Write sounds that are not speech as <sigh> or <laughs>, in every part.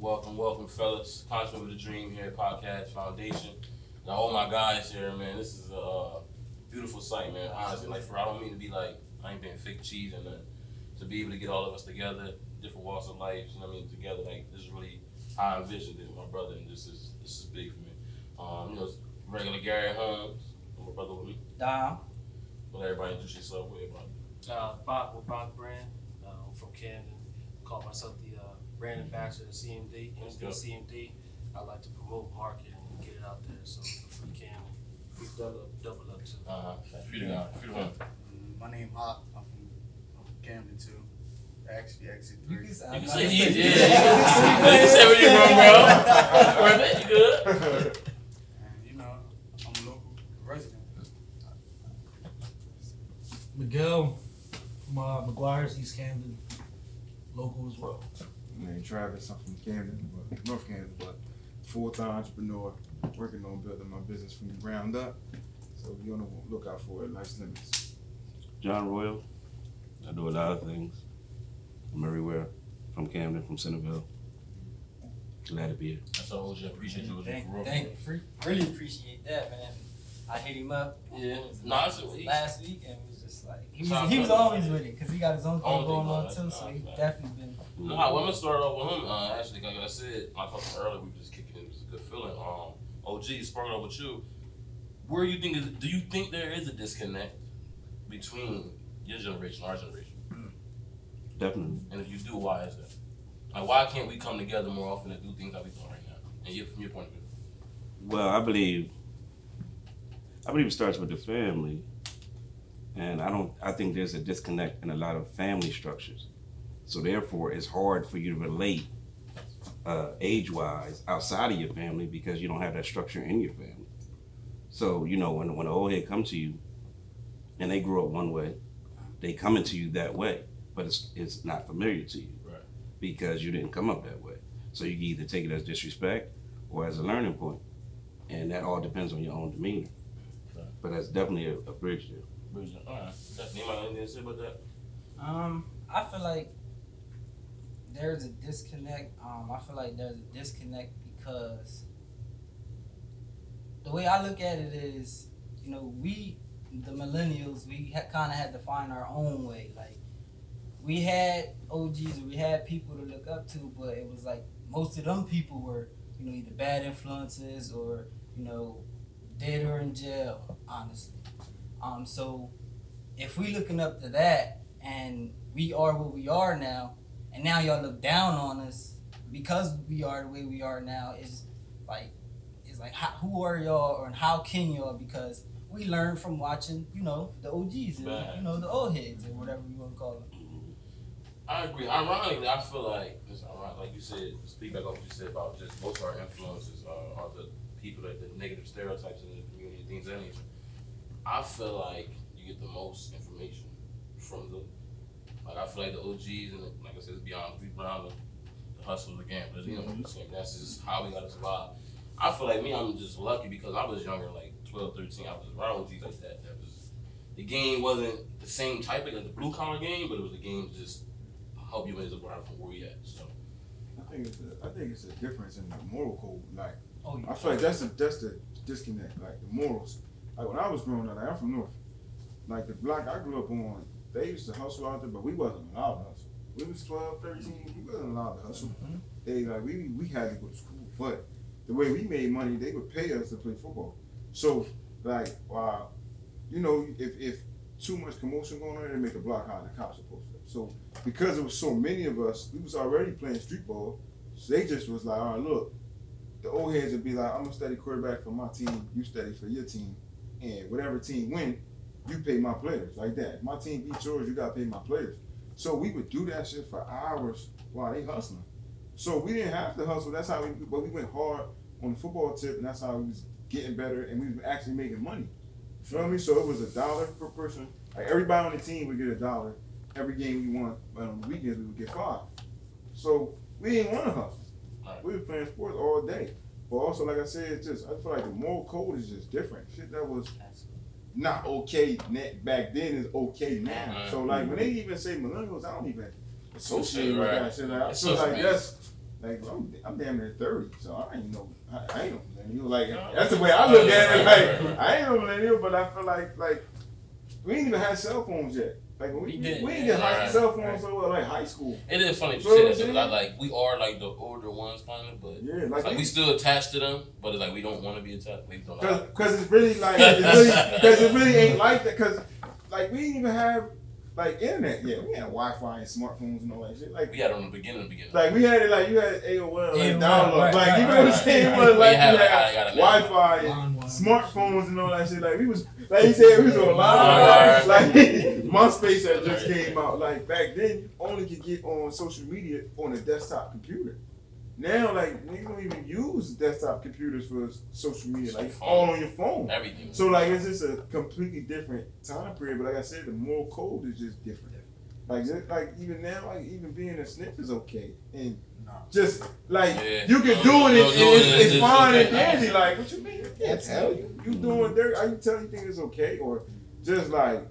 Welcome, welcome, fellas. Contract with the Dream here, Podcast Foundation. Now, all my guys here, man. This is a uh, beautiful sight, man. Honestly, like for I don't mean to be like I ain't being fake cheese and nothing. To be able to get all of us together, different walks of life, you know what I mean, together, like this is really how I envisioned it, my brother, and this is this is big for me. Um, you know, regular Gary Holmes, my brother with me. Dom. Let everybody introduce yourself with everybody. Uh, Bob with Bob Brand. Uh, I'm from Camden. Call myself the uh, brand ambassador of CMD. Let's MD. CMD. I like to promote, market, and get it out there. So for Camden, we double up- double up too. Uh-huh. Free to God. Free to him. Mm, My name Hawk. I'm from, I'm from Camden too. Actually, exit three. You I'm can say gonna you, say- yeah. You can say where you from, bro. Worth it. You good? <laughs> And you know, I'm a local resident. Miguel from uh, McGuire's East Camden, local as well. My name Travis. I'm from Camden, but North Camden, but full-time entrepreneur, working on building my business from the ground up. So be on the lookout for it. Life's limits. John Royal. I do a lot of things. I'm everywhere. From Camden, from Centerville. Glad to be here. That's all, OG. I appreciate you. OG, Thank, for real. thank you. Really appreciate that, man. I hit him up Yeah. Last was it, he- last week and was just like he was, he was always with it because he got his own thing going going on on, too. So he definitely been. No, well, I'm gonna start off with him. Uh, actually, like I said, like I earlier, we were just kicking it. It was a good feeling. Um, OG, sparking up with you. Where you think is? Do you think there is a disconnect between your generation, our generation? Definitely. And if you do, why is that? Like, why can't we come together more often and do things that we doing right now? And you, from your point of view. Well, I believe I believe it starts with the family. And I don't I think there's a disconnect in a lot of family structures. So therefore it's hard for you to relate uh, age wise outside of your family because you don't have that structure in your family. So, you know, when when an old head come to you and they grew up one way, they come into you that way. But it's it's not familiar to you. Right. Because you didn't come up that way. So you can either take it as disrespect or as a learning point. And that all depends on your own demeanor. Right. But that's definitely a, a bridge there. Bridget, All right. Anybody anything to say about that? Um, I feel like there's a disconnect. Um, I feel like there's a disconnect because the way I look at it is, you know, we the millennials we ha- kind of had to find our own way. Like we had OGs and we had people to look up to, but it was like most of them people were, you know, either bad influences or you know, dead or in jail. Honestly, um, so if we looking up to that and we are what we are now, and now y'all look down on us because we are the way we are now, is like, it's like how, who are y'all and how can y'all? Because we learned from watching, you know, the OGs and you know the old heads or whatever you want to call them. I agree. Ironically, I feel like, ironic, like you said, speak back on what you said about just most of our influences uh, are the people that the negative stereotypes in the community, things of that nature. I feel like you get the most information from the, like I feel like the OGs and the, like I said, it's beyond we Brown, the, the hustle, of the gamblers, you know, mm-hmm. it's like that's just how we gotta survive. I feel like me, I'm just lucky because I was younger, like 12, 13, I was around OGs like that. That was the game wasn't the same type of like the blue collar game, but it was a game to just help you as a ground from where we at. So I think it's a, I think it's a difference in the moral code. Like Oh I feel like that's the that's the disconnect. Like the morals. Like when I was growing up, like I'm from North. Like the block I grew up on, they used to hustle out there, but we wasn't allowed to hustle. We was 12, 13, we wasn't allowed to hustle. Mhm. They like we we had to go to school, but the way we made money, they would pay us to play football. So like, wow, you know, if if too much commotion going on, they make a block high, the cops up. So because there was so many of us, we was already playing street ball. So they just was like, all right, look, the old heads would be like, I'm a steady quarterback for my team, you steady for your team, and whatever team win, you pay my players like that. If my team beat yours, you gotta pay my players. So we would do that shit for hours while they hustling. So we didn't have to hustle. That's how we, but we went hard on the football tip, and that's how we was getting better, and we was actually making money. You feel me? So it was a dollar per person. Like everybody on the team would get a dollar every game we won, but on the weekends we would get five. So we didn't want to hustle. We were playing sports all day. But also, like I said, it's just I feel like the moral code is just different. Shit that was not okay net back then is okay now. Right. So like when they mm-hmm. even say millennials, I don't even associate with that shit. Like, I feel so like strange. that's Like I'm, I'm damn near thirty, so I ain't no, I, I ain't no millennial. Like that's the way I look at it. Like I ain't no millennial, but I feel like like we ain't even had cell phones yet. Like we, We we, did. ain't get high, Right. cell phones until like high school. It is funny to So say that. saying- Like, like we are like the older ones, kind of, but Yeah, like, like we still attached to them, but it's like we don't want to be attached. We don't. Cause, Like, it's really like it's really, cause it really ain't like that. Cause like we didn't even have like internet yet. We had Wi-Fi and smartphones and all that shit. Like we had it on the beginning, the beginning. like we had it like you had AOL like AOL, download. right, like right, you know what I'm saying? It was like We had, you had I got it now. Wi-Fi and smartphones and all that shit. Like we was like you said, we was on line. Right. Like MySpace had just came out. Like back then, you only could get on social media on a desktop computer. Now, like niggas don't even use desktop computers for social media. Like it's all on your phone. Everything. So like it's just a completely different time period. But like I said, the moral code is just different. Like just, like even now, like even being a snitch is okay, and just like Yeah. you can No, do it, no, and no, it's, it's- it's it's fine okay. and dandy. Like what you mean? You can't tell you you doing dirt. Are you telling you think it's okay, or just like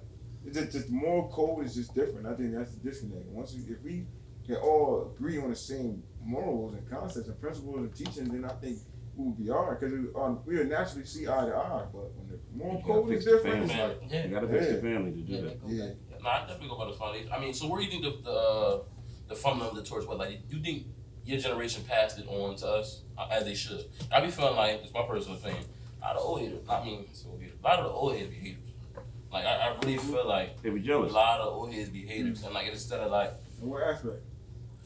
it's just, just the moral code is just different. I think that's the disconnect. Once we, if we can all agree on the same morals and concepts and principles and teaching, then I think we would be alright because we, um, we would naturally see eye to eye. But when the moral You gotta code is fix the different, it's family. like Yeah. You gotta fix the Yeah. family to do Yeah, that. they go Yeah. back. Nah, I definitely go by the foundation. I mean, so where do you think the the, uh, the fundamental of the torch was? Like, do you think your generation passed it on to us uh, as they should? I be feeling like it's my personal opinion. A lot of old haters, I mean, so haters, a lot of the old haters be haters. Like, I, I really feel like They be a lot of old heads be haters, and like instead of like, in what aspect?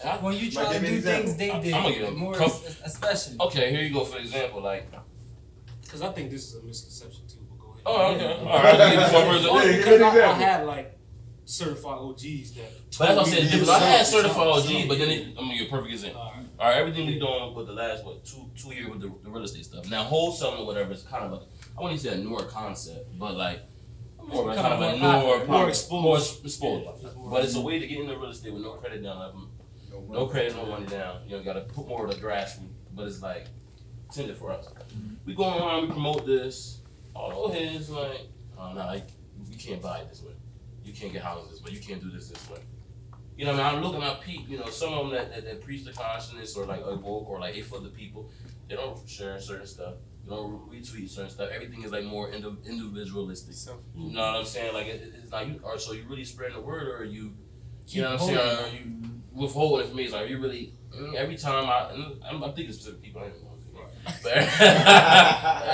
I- When you try Like, to do things they did, I'ma give more couple- especially. okay, here you go for example, like, Because I think this is a misconception too. But go ahead. oh okay, all right, this one. Only Yeah, because I, I had like certified OGs that. But that's what I said. Different. I had certified OG, Some- but then it, I'm gonna give a perfect example. Alright. All right, everything we doing with the last what two two years with the, the real estate stuff. Now wholesaling or whatever is kind of a I wouldn't say a newer concept, but like more kind of a newer, more popular. more More exposed, exposed. more exposed. Yeah, But it's a way to get into real estate with no credit down, like, no credit, no money down. You know, you gotta put more of the grassroots, but it's like tender for us. We go around, we promote this. All those heads like, oh no, like, you can't buy it this way. You can't get houses this way. You can't do this this way. You know, what I mean, I'm looking at Pete. You know, some of them that, that, that preach the consciousness or like a woke or like hate for the people. They don't share certain stuff. They don't retweet certain stuff. Everything is like more indi- individualistic. So, You know what I'm saying? Like it, it's like you or so you really spreading the word or are you you know what I'm saying? Or are you withholding information? Are you really every time I I'm, I'm thinking specific people I don't know. But <laughs>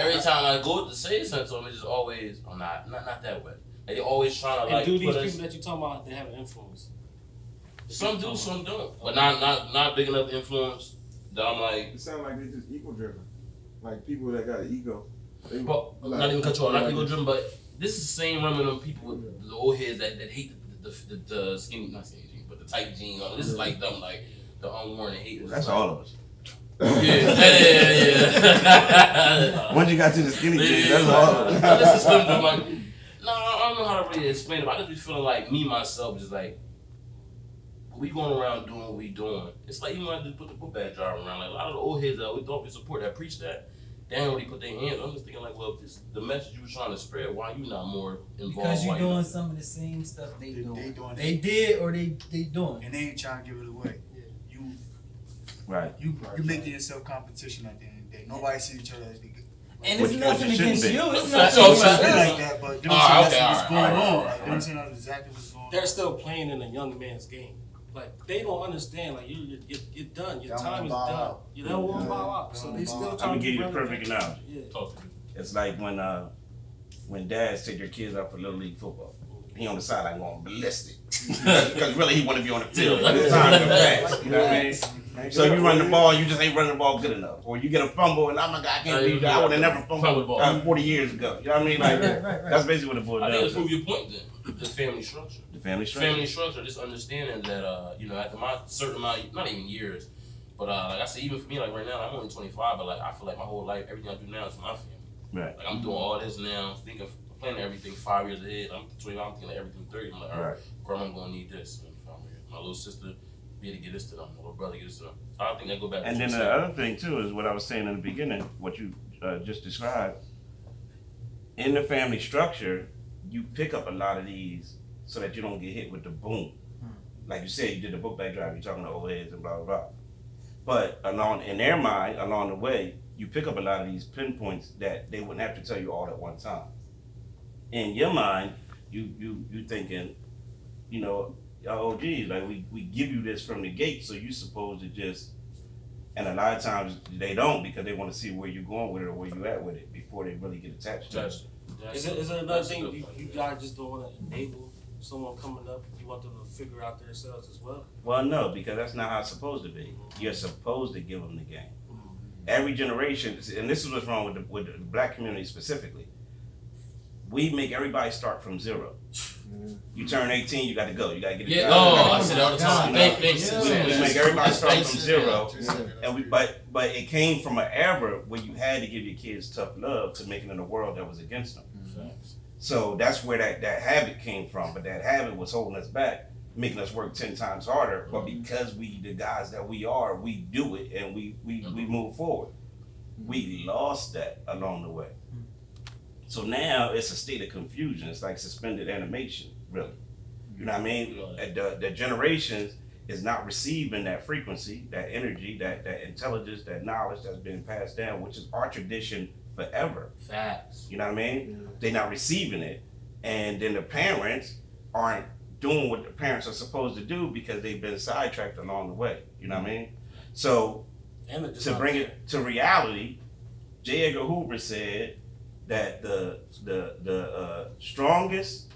every time I go to say something to them, it's just always oh not not not that way. Like they always trying to And like do these put people us, that you talking about, they have an influence. some do, some don't. But not not not big enough influence that I'm like It sound like they just ego driven, like people that got an ego. They, But like- not even control, not like- ego driven, but this is the same remnant of people with the old heads that, that hate the, the, the, the skinny, not skinny jeans, but the tight jeans. on. This is like them, like the unworn haters. That's like, all of us. Yeah, yeah, yeah, yeah. <laughs> Once you got to the skinny jeans, yeah, that's yeah. all of us. This is them, like, no, I don't know how to really explain it. I just be feeling like me myself, just like we going around doing what we doing. It's like you might just put the book bag drive around. Like a lot of the old heads that we thought we support that preach that, they don't really put their hands. I'm just thinking like, well, if this the message you were trying to spread, why you not more involved? Because you're you doing not- some of the same stuff they, They- doing. they doing They it. did or they they doing. and they ain't trying to give it away. Yeah. You Right. you you making yourself competition at the end of the day. Nobody see each other as the good. And Which- it's which it nothing shouldn't against be. you. It's That's nothing all against it Something is. us. like that, but them Alright, saying that's okay, what's alright, going alright, on. alright, Like, them saying that's exactly what's going on. They're still playing in a young man's game. Like they don't understand. Like you, you're, you're, you're done. Your Y'all time wanna is bow done. out. You don't want to Yeah. bow out. Y'all So wanna they bow still out. I'ma to give you a relevant. perfect analogy. Yeah. Talk to me. It's like when uh when dads take their kids out for little league football. He on the sideline going ballistic <laughs> because really he want to be on the field. But it's time to <laughs> pass. You know what I mean? So you run the ball, you just ain't running the ball good enough, or you get a fumble, and oh my god, I can't believe that. I would have never Fumble fumbled ball. uh, 40 years ago. You know what I mean? Like Right, right, right, right. that's basically what it boils I down think that's to. prove your point then. The family structure. The family structure. family structure, just understanding that uh, you know, after my certain amount, not even years, but uh, like I said, even for me, like right now, I'm only 25, but like I feel like my whole life, everything I do now is for my family. Right. Like I'm doing all this now, thinking, planning everything five years ahead. I'm 25, I'm thinking of everything 30. I'm like, all right, grandma, I'm gonna need this. My little sister, be able to get this to them. My little brother, get this to them. I think that go back. And then the other thing too is what I was saying in the beginning, what you uh, just described. In the family structure, you pick up a lot of these so that you don't get hit with the boom. Hmm. Like you said, you did the book bag drive. You're talking to old heads and blah blah blah. But along in their mind, along the way, you pick up a lot of these pinpoints that they wouldn't have to tell you all at one time. In your mind, you you you thinking, you know, oh geez, like we, we give you this from the gate, so you supposed to just and a lot of times they don't because they want to see where you're going with it or where you at with it before they really get attached to it. That's- Is it, is it another thing, you, you guys just don't wanna enable someone coming up, you want them to figure out themselves as well? Well, no, because that's not how it's supposed to be. You're supposed to give them the game. Mm-hmm. Every generation, and this is what's wrong with the, with the black community specifically. We make everybody start from zero. <laughs> You turn 18, you got to go. You got to get a Yeah, job. oh, I said all the time. Yeah. Thank. Yeah. We, we make everybody start from zero, and we but but it came from an era where you had to give your kids tough love to make it in a world that was against them. So that's where that, that habit came from. But that habit was holding us back, making us work ten times harder. But mm-hmm. because we the guys that we are, we do it and we we, we mm-hmm. move forward. Mm-hmm. We lost that along the way. So now it's a state of confusion. It's like suspended animation, really. You know what I mean? The the generations is not receiving that frequency, that energy, that that intelligence, that knowledge that's been passed down, which is our tradition forever. Facts. You know what I mean? They're not receiving it, and then the parents aren't doing what the parents are supposed to do because they've been sidetracked along the way. You know what I mean? So And it to bring there. it to reality, J. Edgar Hoover said that the the the uh, strongest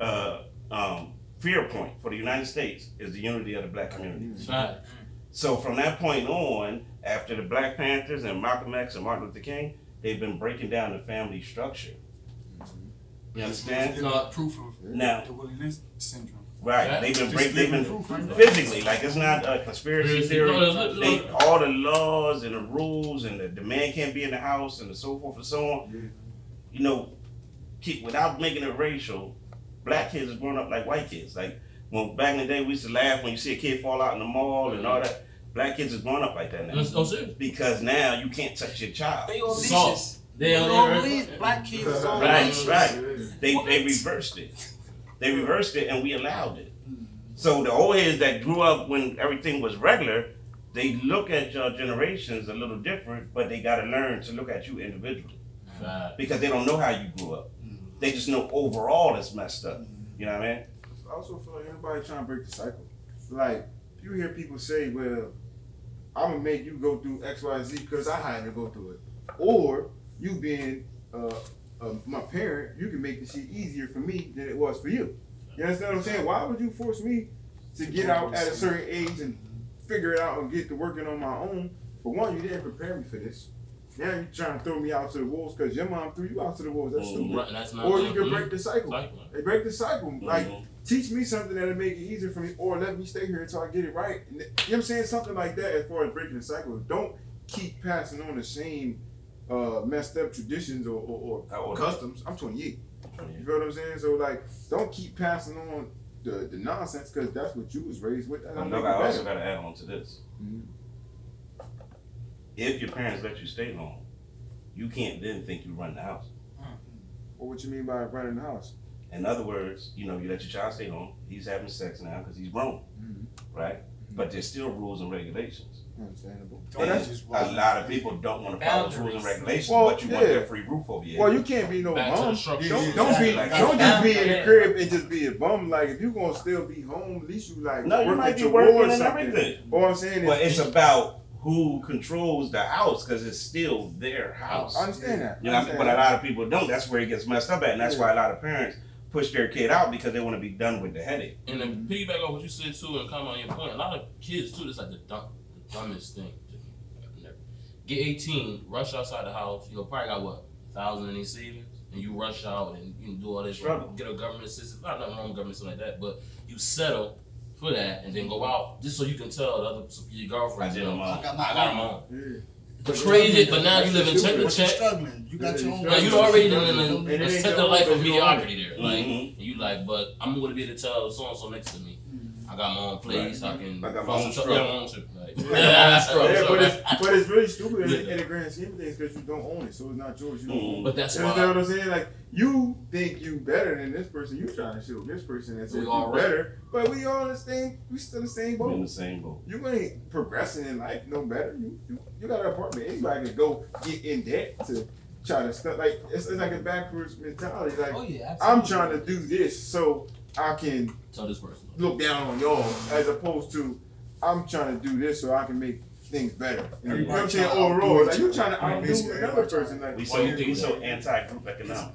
uh, um, fear point for the United States is the unity of the black community. Facts. So from that point on, after the Black Panthers and Malcolm X and Martin Luther King, they've been breaking down the family structure. You understand? No, proof of Now- the Willie syndrome. Right. They've been Just break, they've been physically, like it's not a conspiracy theory. No, look, look, They, all the laws and the rules and the, the man can't be in the house and so forth and so on. You know, keep, without making it racial, black kids are growing up like white kids. Like when back in the day, we used to laugh when you see a kid fall out in the mall and all that. Black kids are growing up like that now No, no, serious. because now you can't touch your child. They on Salt. leashes. They They on on leash, black kids on Right, leashes. right. They they reversed it. They reversed it and we allowed it. So the old heads that grew up when everything was regular, they look at your generations a little different, but they gotta learn to look at you individually. Facts. Because they don't know how you grew up. They just know overall it's messed up. You know what I mean? I also feel like everybody trying to break the cycle. Like you hear people say, "Well, I'm gonna make you go through X, Y, Z because I had to go through it," or you being uh, uh, my parent, you can make the shit easier for me than it was for you. You understand what I'm saying? Why would you force me to get out at a certain age and figure it out and get to working on my own? For one, you didn't prepare me for this. Now you're trying to throw me out to the wolves because your mom threw you out to the wolves. That's stupid. Right, that's not. Or you can break the cycle. Cycle. They break the cycle. Like Mhm. Teach me something that'll make it easier for me, or let me stay here until I get it right. You know what I'm saying? Something like that as far as breaking the cycle. Don't keep passing on the same uh, messed up traditions or, or, or old are you? customs. I'm 28. You feel what I'm saying? So like, don't keep passing on the, the nonsense because that's what you was raised with. Don't look, I also gotta add on to this. Mhm. If your parents let you stay home, you can't then think you run the house. Or what you mean by running the house? In other words, you know, you let your child stay home. He's having sex now because he's grown, Mhm. right? But there's still rules and regulations. Understandable. Don't that's- just A lot of people don't want to follow those rules and regulations, Well, but you want yeah. their free roof over your Well, you can't be no Back to the bum. Don't, Yeah, don't be exactly. don't just be in the crib and just be a bum. Like if you're gonna still be home, at least you like No, you work might be your working war or and everything. All I'm saying is, But it's about who controls the house because it's still their house. I understand that. You know, I what I mean? understand but a lot of people don't. That's where it gets messed up at, and that's Yeah. why a lot of parents push their kid out because they want to be done with the headache. And then piggyback off what you said too, and comment on your point. A lot of kids too. It's like the dumb, the dumbest thing. Get 18, rush outside the house. You know, probably got what thousand in these savings, and you rush out and you do all this. Struggle. Get a government assistance. Not nothing wrong with government something like that, but you settle for that and then go out just so you can tell the other your girlfriend. I did you know, them all. I got my own. Yeah. The crazy, but now you live in check to check. struggling. You got your own. Now you already in And a set the life of mediocrity there. Like Mhm. you like, but I'm gonna be able to tell so and so next to me. I got my own place. I can. I got my own truck. <laughs> truck. Yeah, my own truck. Like, Yeah, struggle, but it's <laughs> but it's really stupid in, the- in the grand scheme of things because you don't own it, so it's not yours. You don't own it. But that's You understand what I'm saying? Like you think you better than this person. You trying to show this person as We if you all right. better, but we all in the same. We still in the same We're in boat. the same boat. You ain't progressing in life no better. You you, you got an apartment. Anybody can go get in debt to try to stuff. Like it's, it's like a backwards mentality. Like Oh yeah, I'm trying to do this so I can Tell this person. look down on y'all as opposed to I'm trying to do this so I can make things better. You know what I'm saying? Everybody trying to Overall, like you other. trying to Right, outdo basically, another person. trying Like We Why so you do we so that? anti-group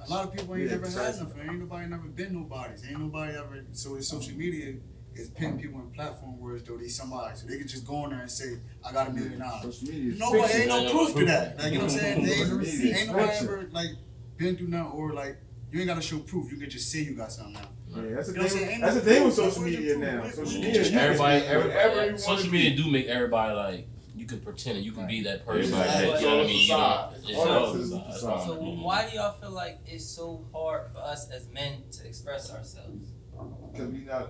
A lot of people ain't Yeah, never had nothing. Ain't nobody never been nobody's. Ain't nobody ever. So it's social media is putting people in platform words though they somebody, so they can just go in there and say, "I got a million dollars." social media. is Nobody ain't no proof to that. Like you know what I'm saying? They ain't, ain't nobody ever like been through nothing or like you ain't gotta show proof. You can just say you got something now. Yeah, that's the You know what I'm thing. saying? That's the thing with social media now. Social media, you Everybody, say whatever you everybody, social media do make everybody like you can pretend and you can be that person. Everybody Like, you know what I mean? You know, it's All all that is facade. It's. So why do y'all feel like it's so hard for us as men to express ourselves? Because we not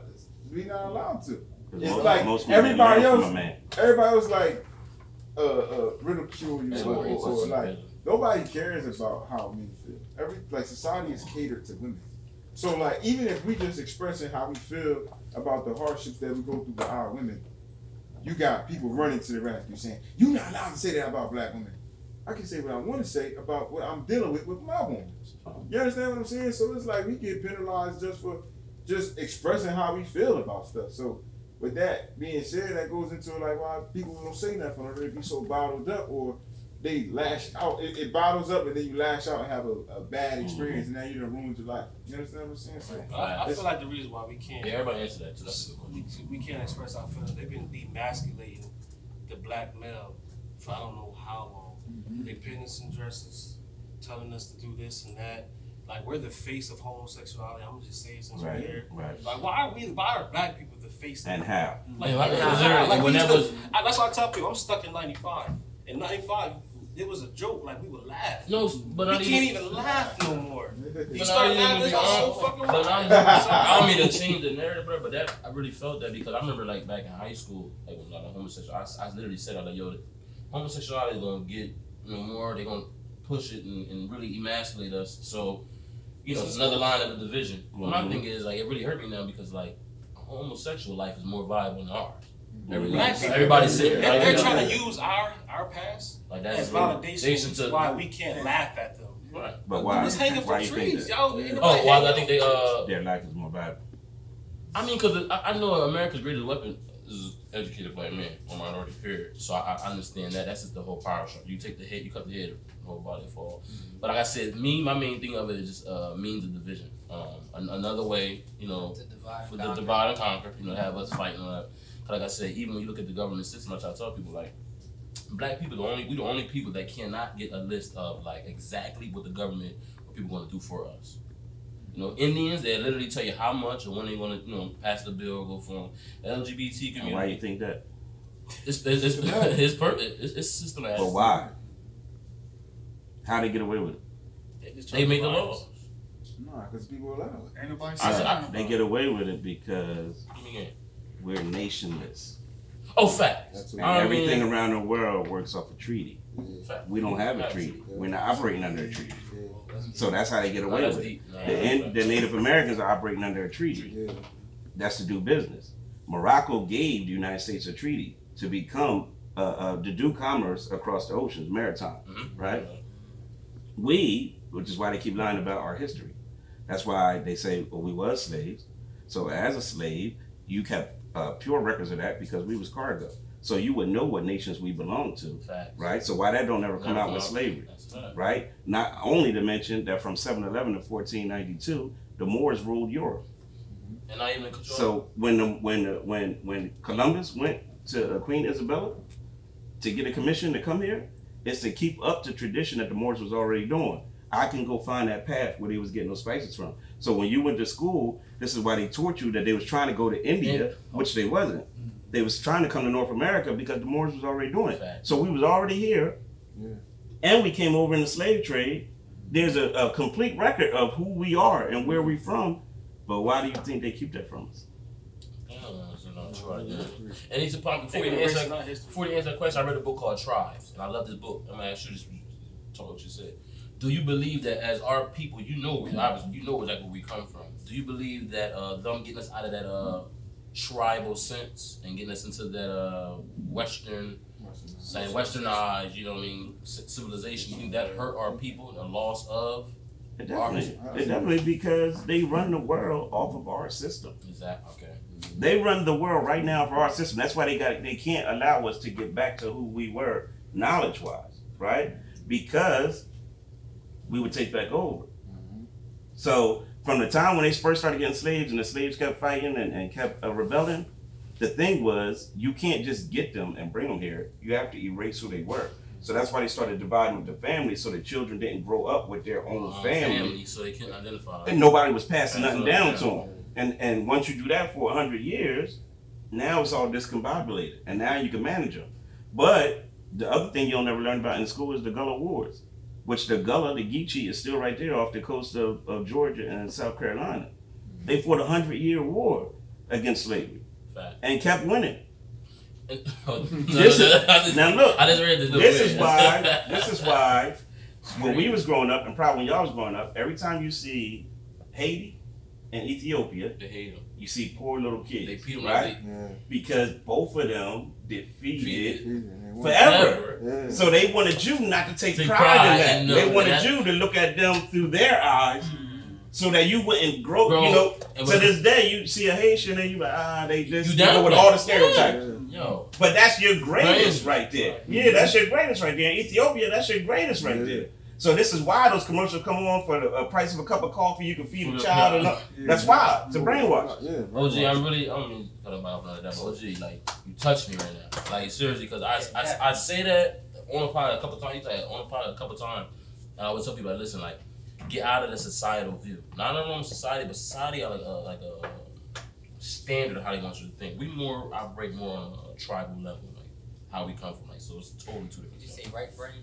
we not allowed to. It's most- like most everybody learn else- man. Everybody was like uh uh ridicule you or, Everybody or, or wants to like nobody cares about how men feel. Every like society is catered to women. So like even if we just expressing how we feel about the hardships that we go through with our women, you got people running to the rescue saying, You're not allowed to say that about black women. I can say what I want to say about what I'm dealing with with my woman. You understand what I'm saying? So it's like we get penalized just for just expressing how we feel about stuff. So with that being said, that goes into like why people don't say nothing or they be so bottled up or they lash out. It, it bottles up and then you lash out and have a, a bad mm-hmm. experience and now you done ruined your life. You understand what I'm saying? So, I, I feel like the reason why we can't Yeah, everybody answer that too. That's a good we, question. we can't express our feelings. They've been demasculating the black male for I don't know how long. Mm-hmm. They putting us in dresses, telling us to do this and that. Like we're the face of homosexuality. I'm gonna just say it since we're Right, here. right. Like why are we? Why are black people the face? And how? Mm-hmm. Like, Yeah, like, like, how- is like, we when to- was- I, that's why I tell people I'm stuck in '95. In '95, it was a joke. Like we would laugh. No, but we not can't even. even laugh no more. You But start laughing, be it's so honest- fucking But not wild. even, I don't mean to change the narrative, bro. But that I really felt that because I remember like back in high school, like when a lot of homosexual, I, I literally said, I like, yo, homosexuality is gonna get you know more. They're gonna push it and, and really emasculate us. So, you know, it's another line of the division. But my Mhm. thing is like it really hurt me now because like homosexual life is more viable than ours. Everybody, Black people- everybody said They're, it. they're Like, trying to use our our past like as that's validation to why we can't laugh at them. Right. But why? It's hanging Why from you think trees, that? y'all. ain't nobody Oh, well, I hanging think they uh. Their life is more valuable. I mean, because I, I know America's greatest weapon is educated black men or minority period. So I, I understand that. That's just the whole power structure. You take the head, you cut the head, the whole body fall. But like I said, me, my main thing of it is just uh, means of division. Um, an, another way, you know, To divide. for the conquer. divide and conquer, you know, have us fighting on that. 'Cause Like I said, even when you look at the government system, I try to tell people like, black people, the only we the only people that cannot get a list of like exactly what the government what people going to do for us. You know, Indians they literally tell you how much or when they're going to you know pass the bill or go for them. LGBT And why do you think that? it's it's it's, it's, <laughs> per, it's, it's systematic. But why? How they get away with it? They, just They trying make the divide laws. us. Nah, because people allow it. Ain't nobody I- saying I- They get away with it because What do you mean? We're nationless. Oh, facts. That's And what- I mean- everything around the world works off a treaty. Yeah. Facts. We don't have a treaty. We're not operating under a treaty. So that's how they get away that's with it. No, The, in, the Native Americans are operating under a treaty. That's to do business. Morocco gave the United States a treaty to become uh, uh, to do commerce across the oceans, maritime. Mhm. Right. We, which is why they keep lying about our history. That's why they say, well, we was slaves. So as a slave, you kept uh, pure records of that because we was cargo. So you would know what nations we belong to, Facts. right? So why that don't ever come out with slavery, That's a fact. right? Not only to mention that from 711 to 1492, the Moors ruled Europe. And not even control. So when the, when the, when when Columbus went to uh, Queen Isabella to get a commission to come here, it's to keep up the tradition that the Moors was already doing. I can go find that path where they was getting those spices from. So when you went to school, this is why they taught you that they was trying to go to India, Yeah. which they wasn't. Mm-hmm. They was trying to come to North America because the Moors was already doing it. Fact. So we was already here, Yeah. and we came over in the slave trade. There's a, a complete record of who we are and where we from. But why do you think they keep that from us? Yeah, so and true identity. And it's a problem before you answer before you answer that question, I read a book called Tribes, and I love this book. I'm gonna ask you this, talk what you said. Do you believe that as our people, you know, obviously, you know exactly where we come from. Do you believe that uh, them getting us out of that uh, tribal sense and getting us into that uh, Western, saying Westernized, you know, what I mean, civilization? You think that hurt our people, the loss of? It definitely, it definitely because they run the world off of our system. Is that okay? They run the world right now for our system. That's why they got they can't allow us to get back to who we were knowledge wise, right? Because we would take back over. So from the time when they first started getting slaves and the slaves kept fighting and, and kept uh, rebelling, the thing was you can't just get them and bring them here. You have to erase who they were. So that's why they started dividing with the families so the children didn't grow up with their own Uh, family so they couldn't identify. and nobody was passing That's nothing down to them. And and once you do that for hundred years, now it's all discombobulated, and now you can manage them. But the other thing you'll never learn about in school is the Gullah Wars, which the Gullah, the Geechee, is still right there off the coast of, of Georgia and South Carolina. Mm-hmm. They fought a hundred year war against slavery Fact. and kept winning. <laughs> Oh, <laughs> this is- now look, I just read this. <laughs> This is why. This is why. When we was growing up, and probably when y'all was growing up, every time you see Haiti and Ethiopia, They hate them. you see poor little kids, They right? like Yeah. Because both of them defeated Defeated. Forever. Yeah. So they wanted you not to take Take pride, pride in that. in they wanted that- you to look at them through their eyes, so that you wouldn't grow. Grow. You know, to this day, you see a Haitian and you like, ah, they just You you know, down with with all the stereotypes. Yo, But that's your greatest Greatest. right there. Yeah, that's your greatest right there. In Ethiopia, that's your greatest right Yeah. there. So this is why those commercials come on for the uh, price of a cup of coffee. You can feed a Yeah. child. And all. That's why it's a brainwash. Yeah, OG, I'm really, I don't mean to cut him off like that, but OG, like, you touch me right now. Like, seriously, because I, I, I say that on the pod a couple times, You like, on the pod a couple times, and I would tell people, like, listen, like, get out of the societal view. Not nothing wrong with society, but society are like a, like a standard of how they want you to think. We more operate more on a tribal level, like, how we come from, like, so it's totally two different Did you say right brain?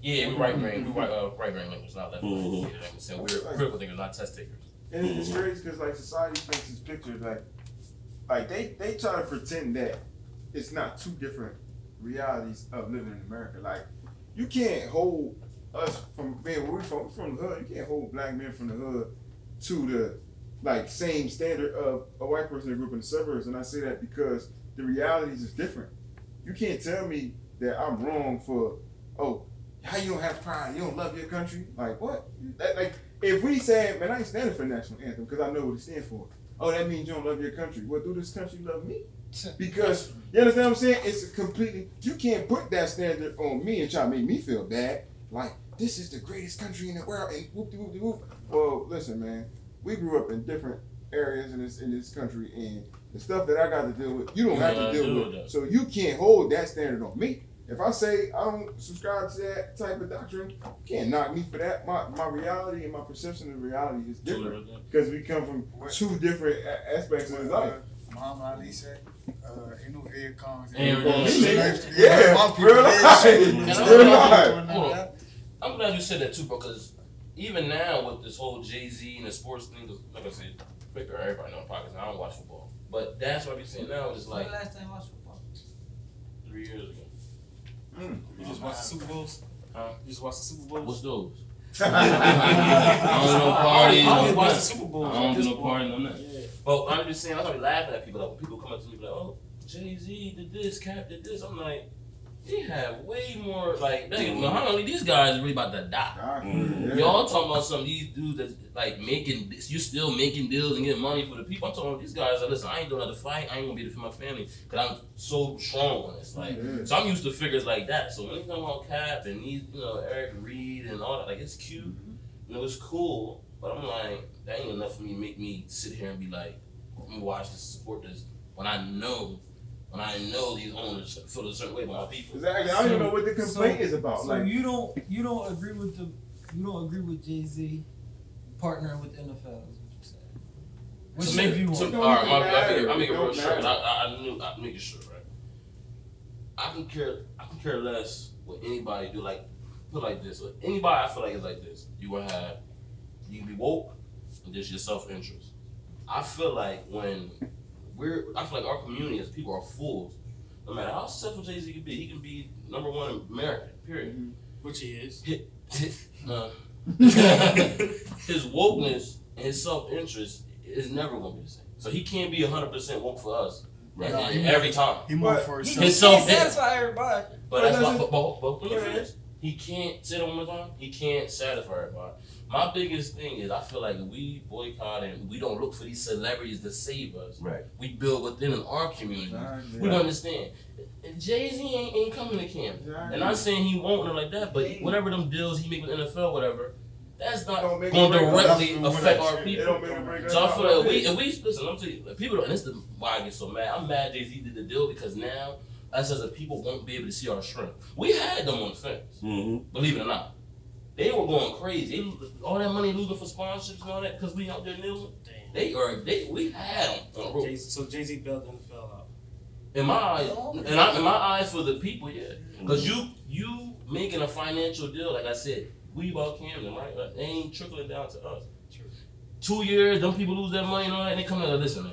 Yeah, we right brain, we right, uh, right brain language, not left brain. Yeah, like I said, we're critical thinkers, not test takers. And it's, it's crazy because like society paints this picture like, like they they try to pretend that it's not two different realities of living in America. Like, you can't hold us from being where we from, we from the hood. You can't hold black men from the hood to the like same standard of a white person that grew up in the suburbs. And I say that because the realities is different. You can't tell me that I'm wrong for oh how you don't have pride, you don't love your country. Like what? That, like if we say, man, I ain't standing for national anthem because I know what it stands for. Oh, that means you don't love your country. Well, do this country love me? <laughs> Because you understand what I'm saying? It's a completely you can't put that standard on me and try to make me feel bad. Like this is the greatest country in the world and whoop de whoop de whoop. Well, listen, man, we grew up in different areas in this in this country and the stuff that I got to deal with, you don't You have to deal deal with. with that. So you can't hold that standard on me. If I say I don't subscribe to that type of doctrine, you can't knock me for that. My my reality and my perception of reality is different different because we come from two different a- aspects of his life. Muhammad Ali said, uh, ain't no Vietcongs. Ain't no- Yeah, Yeah, my people, real life. Real I'm life. glad- I'm glad you said that too. Because even now with this whole Jay Z and the sports thing, like I said, figure everybody know pockets. I don't watch football, but that's what I be saying now. Is When like the last time you watched football? three years ago. You just watch the Super Bowls? Huh? You just watch the Super Bowls? What's those? <laughs> <laughs> I don't know parties. I only no watch the. Super Bowls. I don't do this no point. party, no nothing. But I'm just saying, I'm gonna be laughing at people. Like when people come up to me, like, "Oh, Jay Z did this, Cap did this." I'm like, they have way more. Like, they, Muhammad Ali, these guys are really about to die. Yeah. Mm-hmm. Y'all talking about some of these dudes that's like making you still making deals and getting money for the people. I'm talking about these guys that listen, I ain't doing another fight, I ain't gonna be there for my family because I'm so strong on this. Like Yeah. so I'm used to figures like that. So when they come on Cap and these, you know, Eric Reid and all that, like it's cute, you know, it's cool. But I'm like, that ain't enough for me to make me sit here and be like, let me watch this, support this when I know when I know these owners feel a certain way about people. Exactly. I don't even know what the complaint is about. So like, you don't you don't agree with the you don't agree with Jay Z partnering with the NFL? Is what you said. Which So make maybe, you so, want? All right, my, I make it, I make It it real don't short. I. I, I knew, I make it short, right? I can care, I can care less what anybody do. Like, put it like this. or Anybody I feel like is like this. You will have, you can be woke, and just your self interest. I feel like when we're I feel like our community as people are fools. No matter how successful Jay Z can be, he can be number one in America. Period. Which he is. Uh, <laughs> his wokeness and his self interest is never gonna be the same. So he can't be hundred percent woke for us Right. and- and every time. He more for He himself. His can't self- satisfy everybody. But that's But why, does but, but, but let me Go finish. ahead. He can't say it one more time. He can't satisfy everybody. My biggest thing is I feel like we boycott and we don't look for these celebrities to save us. Right. We build within our community. Exactly. We don't understand. Jay Z ain't, ain't coming to camp. And I'm saying he won't nothing like that, but whatever them deals he make with NFL, whatever, that's not going to directly affect our people. don't make it break us. So I feel like if we, It- if we listen, I'm telling you, people don't, and this is why I get so mad. I'm mad Jay Z did the deal because now us as a people won't be able to see our strength. We had them on the fence, Mm-hmm. believe it or not. They were going crazy. They, all that money losing for sponsorships and all that because we out there kneeling. They are they we had them on the road. Jay- so Jay Z bailed the fell out. In my eyes, and I, in my eyes for the people, yeah. Because you you making a financial deal, like I said, we about Camden, right? But They ain't trickling down to us. True. Two years, them people lose their money and all that, and they come in and listen, man.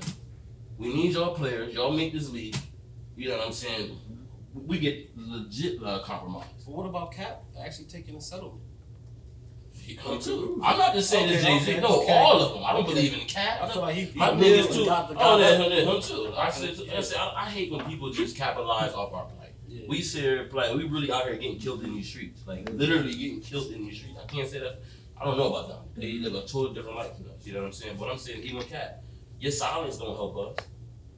We need y'all players. Y'all make this league. You know what I'm saying? We get legit uh, compromise. But what about Cap actually taking a settlement? He come too. I'm not just saying that Okay, Jay Z. okay, No, okay. all of them. I don't believe in Cap. I like he, he My biggest too. Oh, yeah, him, too. I said, I, said I, I hate when people just capitalize off our plight. Yeah. We and play. We really out here getting killed in these streets, like literally getting killed in these streets. I can't say that. I don't know about them. They live a totally different life than us. You know what I'm saying? But I'm saying even cat, your silence don't help us.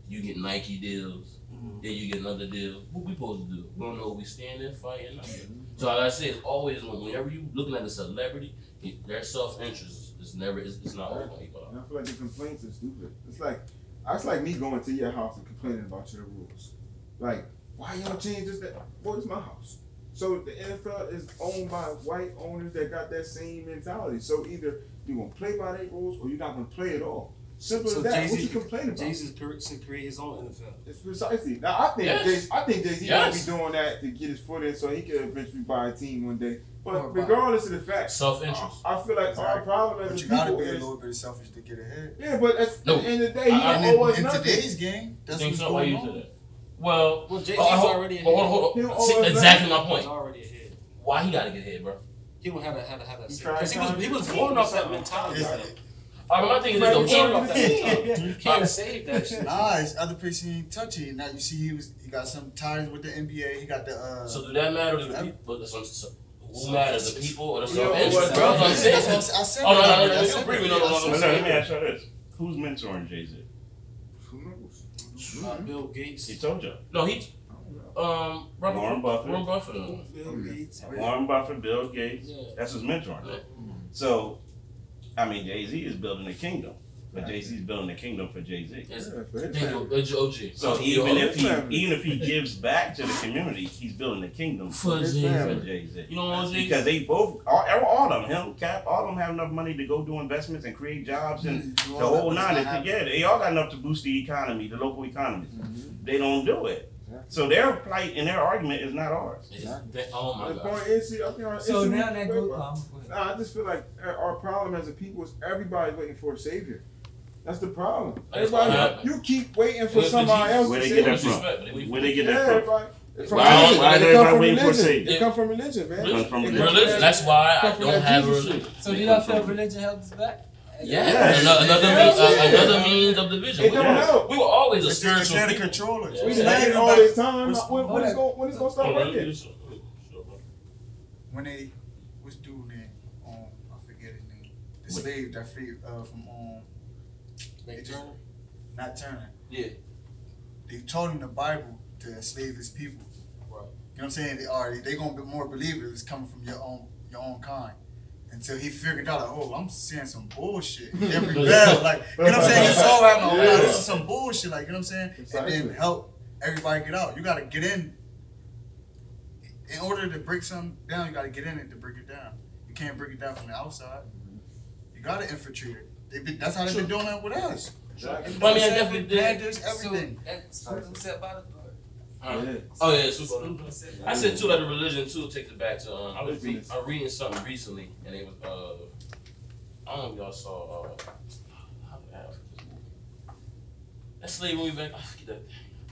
You get Nike deals, Mhm. then you get another deal. What we supposed to do? We don't know. We stand there fighting. So like I said, it's always whenever you looking at a celebrity, it, their self interest is never. It's, it's not. And I feel like the complaints are stupid. It's like that's like me going to your house and complaining about your rules. Like, why y'all change this? That boy, it's my house. So the NFL is owned by white owners that got that same mentality. So either you're gonna play by their rules or you're not gonna play at all. Simple So as that. Jay-Z- what you complaining about? Jay Z should create his own NFL. It's precisely. Now I think Yes. Jay, I think Jay Z Yes. might be doing that to get his foot in so he can eventually buy a team one day. But buy- regardless of the fact, Self interest. I, I feel like our problem as But a you gotta people be a little bit selfish to get ahead. yeah, but at No. the end of the day, he I- And don't owe in, us in nothing. today's game, that's think what's so? Why going you on. Well, Well, Jay Z's oh, uh, I hope- already hold on, ahead. hold on. He See, exactly my He's point. already ahead. Why he gotta get hit, bro? He don't have to have to have that. He same- tried Cause he was he was to- born off that mentality. It's- I mean, my thing is Right, this, he's though. Born off that He- mentality. You can't save that shit. Nah, it's other places he ain't touching. Now you see he was he got some ties with the NBA. He got the uh. So do that matter to the people? But that's what I'm saying. Who matters, the people or the You know self-interest, bro? That's what I'm saying. I said Oh, no, that no, no, already. no, I you said agree with that. me, no, no, no, said no, Let, no, let that. me ask you this: Who's mentoring Jay Z? Who knows? Uh, Bill Gates. He told you. No, he, um, Robert, Warren Buffett. Warren Buffett. Bill Gates. Warren Buffett, Bill Gates. Yeah. That's his mentoring. Yeah. So, I mean, Jay Z is building a kingdom, but Jay Z is building a kingdom for Jay Z. It's, Yeah, thank family. you, OG. So you even if he even if he gives back to the community, he's building a kingdom for for Jay-Z. family. Jay Z. You know what, OG? Because they both, all, all of them, him, Cap, all of them have enough money to go do investments and create jobs and Do the all whole nine. They, yeah, they all got enough to boost the economy, the local economy. Mhm. They don't do it. Exactly. So their plight and their argument is not ours. It's- they- oh my The god. point is, see, I think our So now that wait, um. Nah, I just feel like our our problem as a people is everybody's waiting for a savior. That's the problem. Everybody, what you keep waiting for Where's the somebody Jesus? else Where they get you. that from? Disrespect, but we- Where they get that from? everybody. From Why- religion. why They come from waiting for a religion. savior? They come from religion, man. Comes from They religion. Religion. That's why I don't have religion. So do y'all feel religion held us back? Yeah, Yes. another, another, Yes. means, uh, another means of division. It we, don't were, help. we were always a It's they're, spiritual they're the people. controllers. We Yeah. all this time. What's- When, when, it's gonna, when it's gonna stop working? you sure- sure, bro. When they what's dude name? Um, I forget his name. The slave that free uh from um Nate just- Turner. not Turner. Yeah. They told him the Bible to enslave his people. Right. You know what I'm saying? They are they gonna be more believers coming from your own your own kind. Until he figured out like, oh, I'm seeing some bullshit. <laughs> Every bell, like you know what I'm saying? He saw that, like, oh, Yeah. this is some bullshit, like you know what I'm saying? And then help everybody get out. You gotta get in. In order to break something down, you gotta get in it to break it down. You can't break it down from the outside. You gotta infiltrate it. They been, that's how they've been doing that with us. Exactly. Well, I mean, I definitely did. Everything. So that's supposed to set by the blood. Huh? Yeah. Oh yeah, super. Set I said too, like the religion too takes it back to. Um, I was re- I was reading something recently, and it was. Uh, I don't know if y'all saw. Uh, how did I forget this movie? That slave movie back, I forget that.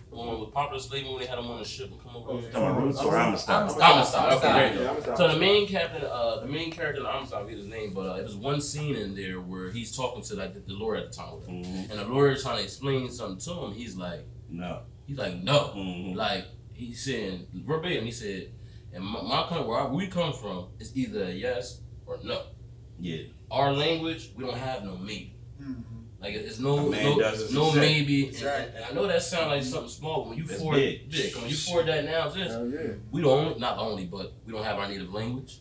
The one with popular slave movie, they had them on the ship and come over. Talking about Roots or Amistad? Amistad. Amistad, okay, there you go. Yeah, So the main captain, uh, the main character, I'm sorry, I forget his name, but uh, there's one scene in there where he's talking to like the, the lawyer at the time, with him. Mhm. and the lawyer's trying to explain something to him. He's like, No. He's like, no, Mhm. like he's saying verbatim. He said, and my, my country, where we come from, is either a yes or no. Yeah. Our language, we don't have no maybe. Mhm. Like it's no man no, does no maybe. And, Exactly. and I know that sounds like something small. but When you It's forward, big. big. When you forward that now, this yeah. we don't not only, but we don't have our native language,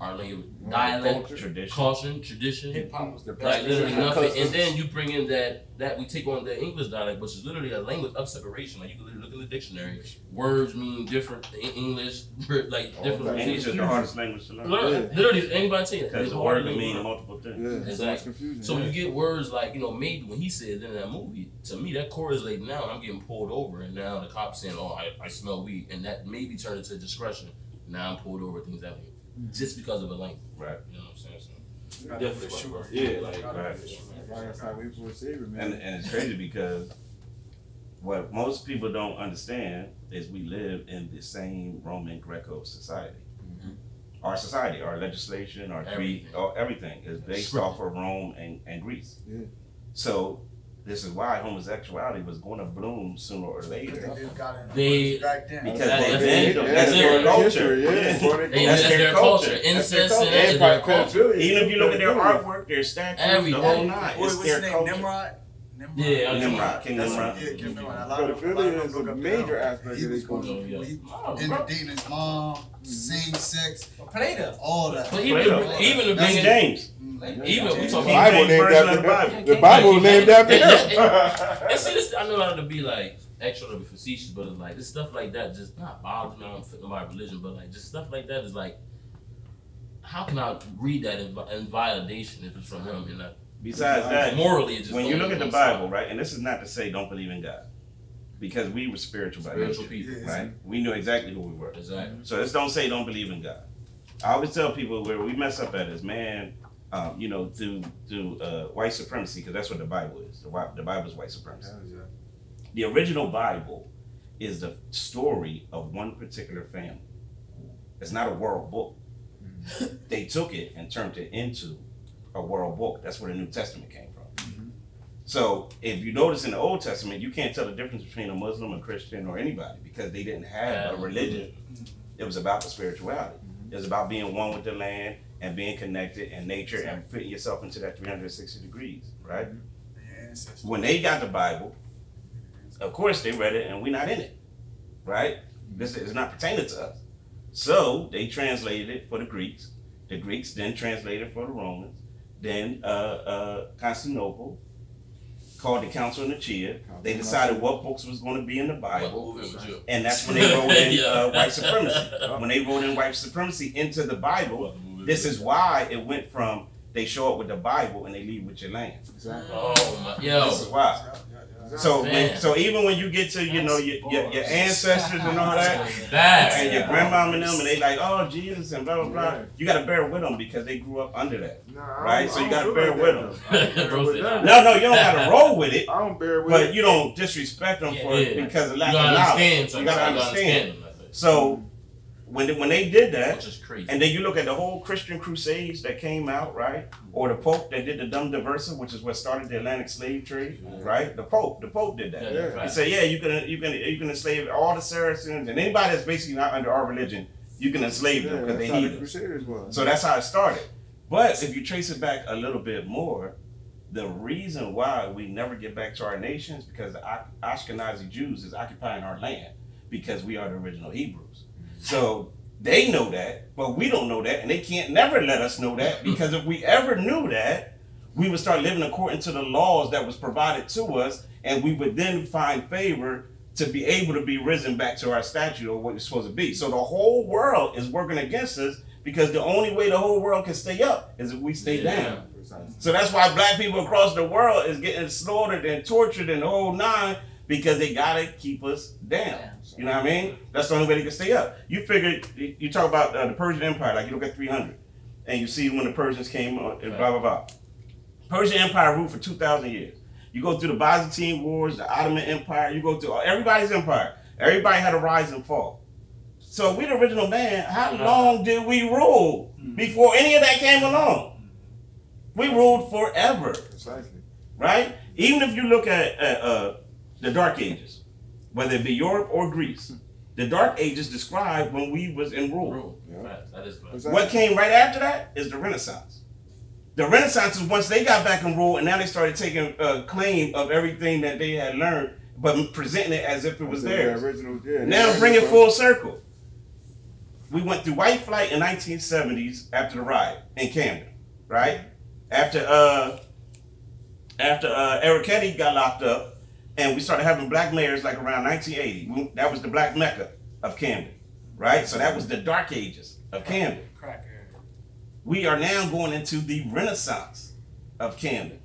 our language, dialect, Culture. Tradition. caution, tradition. Hip hop was the Like literally nothing, and then you bring in that that we take on the English dialect, which is literally a language of separation. Like you can literally look in the dictionary, words mean different in English, <laughs> like Oh, different. okay. English is the hardest language to learn. Learn, literally, anybody tell you. Because It's the word to can mean multiple things. Yeah, so Exactly. confusion. So when yeah. you get words like you know maybe when he said in that movie, to me that correlates now. I'm getting pulled over, and now the cops saying, "Oh, I, I smell weed," and that maybe turned into discretion. Now I'm pulled over, things that way, just because of a language. Right. You know what I'm saying? So, Definitely for sure. fuck, Yeah, like, Gotta right. for sure. Why that's how we for a savior, man. And, and it's crazy because what most people don't understand is we live in the same Roman Greco society. Mm-hmm. Our society, our legislation, our creed, Everything. or everything is based Scripted. off of Rome and, and Greece. Yeah. So this is why homosexuality was going to bloom sooner or later. they just got in They- back then. Because That- they that's did, that's That's their culture. Yeah. Yeah. Before they- They- That's that's their their culture. culture. That's their Incest culture. and that is their culture. Even if you look at their artwork, their statues, the Everything. whole nine, What it's their name? Nimrod? Nimrod? Yeah, I Nimrod, King That's Nimrod. what- Yeah, King Nimrod. A lot of a lot of Pedophilia them is look a up to major him. aspect He of was their going culture. Yeah. Ended dating his mom, same sex, Plato. all that. But even Plato. even the That's big King James. Mhm. even we The talking King Bible James named after of the Bible. the Bible was named after him. And see, this I know not to be like extra to be facetious, but it's like this stuff like that just not bothers me. I don't fit my religion, but like just stuff like that is like, how can I read that in, in validation if it's from him and not Besides that, morally? It just when you look at the make sense. Bible, right, and this is not to say don't believe in God, because we were spiritual by nature, people, Yeah. right? We knew exactly who we were. exactly. So let's don't say don't believe in God. I always tell people where we mess up at is man, um, you know, through through uh, white supremacy, because that's what the Bible is. The, the Bible is white supremacy. The original Bible is the story of one particular family. It's not a world book. they took it and turned it into a world book. That's where the New Testament came from. So if you notice in the Old Testament, you can't tell the difference between a Muslim, a Christian, or anybody because they didn't have a religion. It was about the spirituality. It was about being one with the land and being connected in nature and fitting yourself into that 360 degrees, right? Yeah, ancestors. When they got the Bible, of course they read it and we're not in it, right? This is not pertaining to us. So they translated it for the Greeks. The Greeks then translated for the Romans. Then uh, uh, Constantinople called the Council of Nicaea. They decided what books was going to be in the Bible. movie would you? And that's when they wrote <laughs> in Yeah. uh, white supremacy. <laughs> When they wrote in white supremacy into the Bible, this is why it went from they show up with the Bible and they leave with your land. Exactly. Oh my, yo. This is why. So, when, so even when you get to you know your, your, your ancestors and all that, That and your Yeah. grandmom and them, and they like, oh Jesus and blah blah blah. Yeah. You got to bear with them because they grew up under that. Nah, Right, so you gotta bear with them. though. I don't bear Bro with said that. No, no, you don't got to <laughs> roll with it, I don't bear with but it. you don't disrespect them for it because of You lack gotta of knowledge. understand. You gotta understand. them, I think. So when they, when they did that, Which is crazy. And then you look at the whole Christian crusades that came out, right? Or the Pope that did the Dum Diversa, which is what started the Atlantic slave trade, right? The Pope, the Pope did that. Yeah, Yeah. yeah. He said, yeah, you can you can you can enslave all the Saracens and anybody that's basically not under our religion, you can enslave Yeah, them because they how the. Crusaders was. So that's how it started. But if you trace it back a little bit more, the reason why we never get back to our nations because the Ashkenazi Jews is occupying our land because we are the original Hebrews. So they know that, but we don't know that, and they can't never let us know that hmm. because if we ever knew that, we would start living according to the laws that was provided to us, and we would then find favor to be able to be risen back to our statute or what it's supposed to be. So the whole world is working against us because the only way the whole world can stay up is if we stay Yeah. down. So that's why black people across the world is getting slaughtered and tortured and the whole nine because they gotta keep us down. You know what I mean? That's the only way they can stay up. You figure you talk about uh, the Persian Empire, like you look at 300, and you see when the Persians came on and blah blah blah. Persian Empire ruled for 2,000 years. You go through the Byzantine Wars, the Ottoman Empire. You go through everybody's empire. Everybody had a rise and fall. So we the original man. How long did we rule before any of that came along? We ruled forever Precisely. right? Even if you look at, at uh, the Dark Ages, whether it be Europe or Greece, the Dark Ages described when we was in rule. Rule. Yeah. Facts. That is facts. What came right after that is the Renaissance. The Renaissance is once they got back in rule, and now they started taking uh, claim of everything that they had learned, but presenting it as if it was The theirs. original, yeah. Now bring it full circle. We went through white flight in 1970s after the riot in Camden, right? After uh after uh Errichetti got locked up and we started having black mayors like around 1980. We- That was the black mecca of Camden, right? So that was the dark ages of Camden. Crack area. We are now going into the renaissance of Camden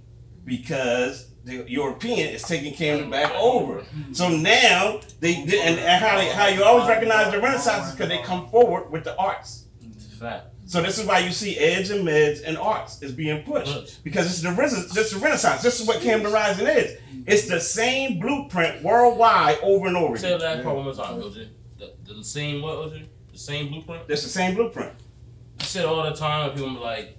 because the European is taking Camden back over. So now they did, and, and how they, how you always recognize the Renaissance is because they come forward with the arts. Fact. So this is why you see eds and meds and arts is being pushed because it's the rena- this is the Renaissance. This is what Camden Rising is. It's the same blueprint worldwide over and over Say again. that part one more time, OJ. The, the same what, OJ? The same blueprint? It's the same blueprint. I said all the time. People be like,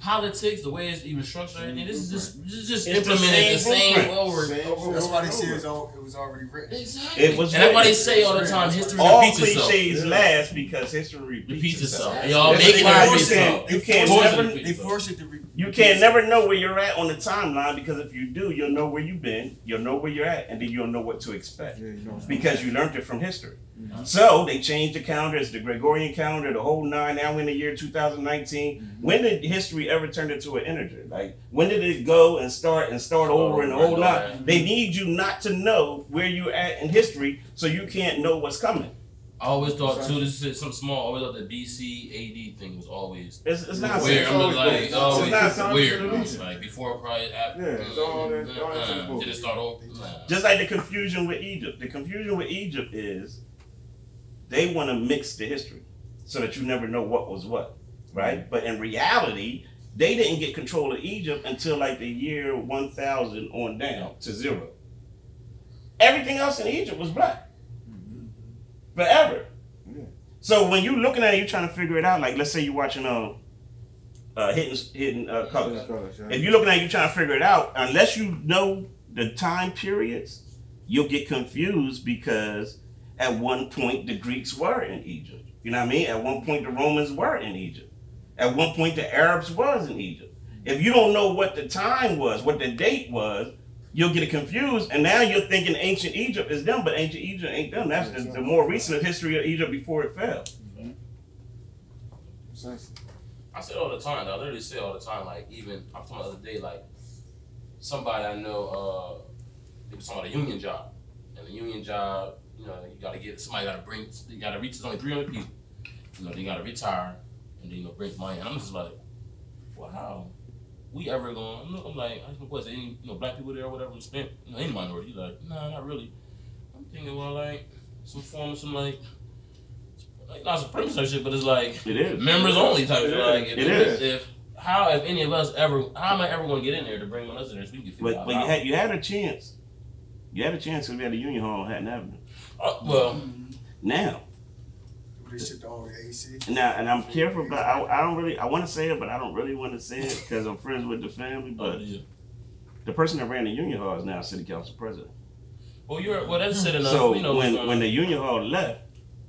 politics, the way it's even structured, and this is mm-hmm. just this is just It's the implemented the same same, over Same over. That's why they Over say it's all, it was already written. Exactly. It was and that's why they say all the time, history All repeats itself. All cliches last because history repeats, Repeats itself. itself. Y'all make it why repeat you itself. you can't Force it to repeat They force it to re- You can itself. never know where you're at on the timeline because if you do, you'll know where you've been, you'll know where you're at, and then you'll know what to expect Yeah, you know. because you learned it from history. Mhm. So they changed the calendar. It's the Gregorian calendar, the whole nine. Now we're in the year 2019. When did history ever turn into an integer? Like when did it go and start and start over and the whole nine? They need you not to know where you're at in history, so you can't know what's coming. I always thought too. This is something small. I always thought the BC AD thing was always It's, it's not weird. I'm always- like, it's oh, not it's science weird. It's like before, probably after. Yeah, it's all that- all that uh, Did it start over? Nah. Just like the confusion with Egypt. The confusion with Egypt is they want to mix the history so that you never know what was what, right? But in reality, they didn't get control of Egypt until like the year 1000 on down to zero. Everything else in Egypt was black. Forever. Yeah. So when you're looking at it, you're trying to figure it out. Like, let's say you're watching uh, uh, Hidden, hidden uh, Colors. If you're looking at it, you're trying to figure it out, unless you know the time periods, you'll get confused because at one point the Greeks were in Egypt. You know what I mean? At one point the Romans were in Egypt. At one point the Arabs was in Egypt. If you don't know what the time was, what the date was, you'll get it confused, and now you're thinking ancient Egypt is them, but ancient Egypt ain't them. That's the, the more recent history of Egypt before it fell. Precisely. I say all the time. I literally say all the time. Like even I'm talking the other day, like somebody I know, uh, they was talking about a union job, and the union job, you know, you gotta get somebody gotta bring, you gotta reach. It's only 300 people. You know, they gotta retire, and then you know bring money. And I'm just like, how? We ever going? I'm, I'm like, I was any you know black people there or whatever spent you know, any minority. He's like, nah, not really. I'm thinking, well, like some form of some like. Like, not supremacist type shit, but it's like It is. members only type It shit. is. Like if, It if, is. if how if any of us ever how am I ever going to get in there to bring one of us in there so we can figure But out but you had you had a chance. You had a chance because we had a union hall on Haddon Avenue. Uh, well, Mm-hmm. Now, They shipped all the AC. now, and I'm careful, but I, I don't really I want to say it, but I don't really want to say it because I'm friends with the family. oh, But yeah. the person that ran the union hall is now city council president. well, you're well. That's hmm. said enough. So we know when uh, when the union hall left,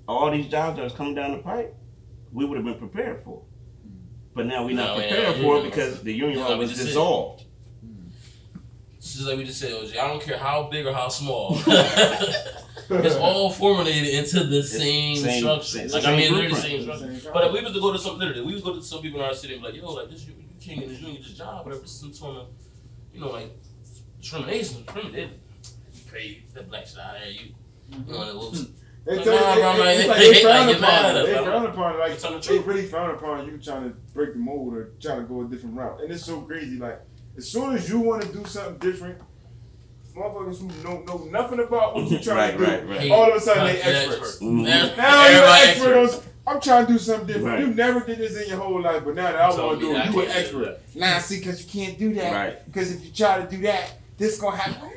all these jobs that was coming down the pipe, we would have been prepared for. But now we're not No, yeah, prepared yeah, for yeah. it because the union Yeah, hall we was just said- dissolved. It's just like we just said, OJ. I don't care how big or how small. <laughs> <laughs> it's all formulated into the same, same- structure. same- like same I mean, they're the same structure. But if we was to go to some literally, we was go to some people in our city and be like, yo, like this, you, you can't get this, you don't get this job, whatever. This is some sort of, you know, like discrimination. Discrimination. You pay the black shit out there. You, you know, it was. <laughs> They Nah, tell you, bro, they, I'm like, they- they they frown like, get mad upon it. us, They bro. frown upon it. Like It's on the they truth. really frown upon you trying to break the mold or trying to go a different route. And it's so crazy. Like as soon as you want to do something different, motherfuckers who don't know nothing about what you're trying Right, to do, right, right. All of a sudden they yeah, experts. Mhm. Now you're an expert on. I'm trying to do something different. Right. You never did this in your whole life, but now that I Tell want to do it, I you an can't do expert. Nah, see, because you can't do that. Right. Because if you try to do that, this gonna happen.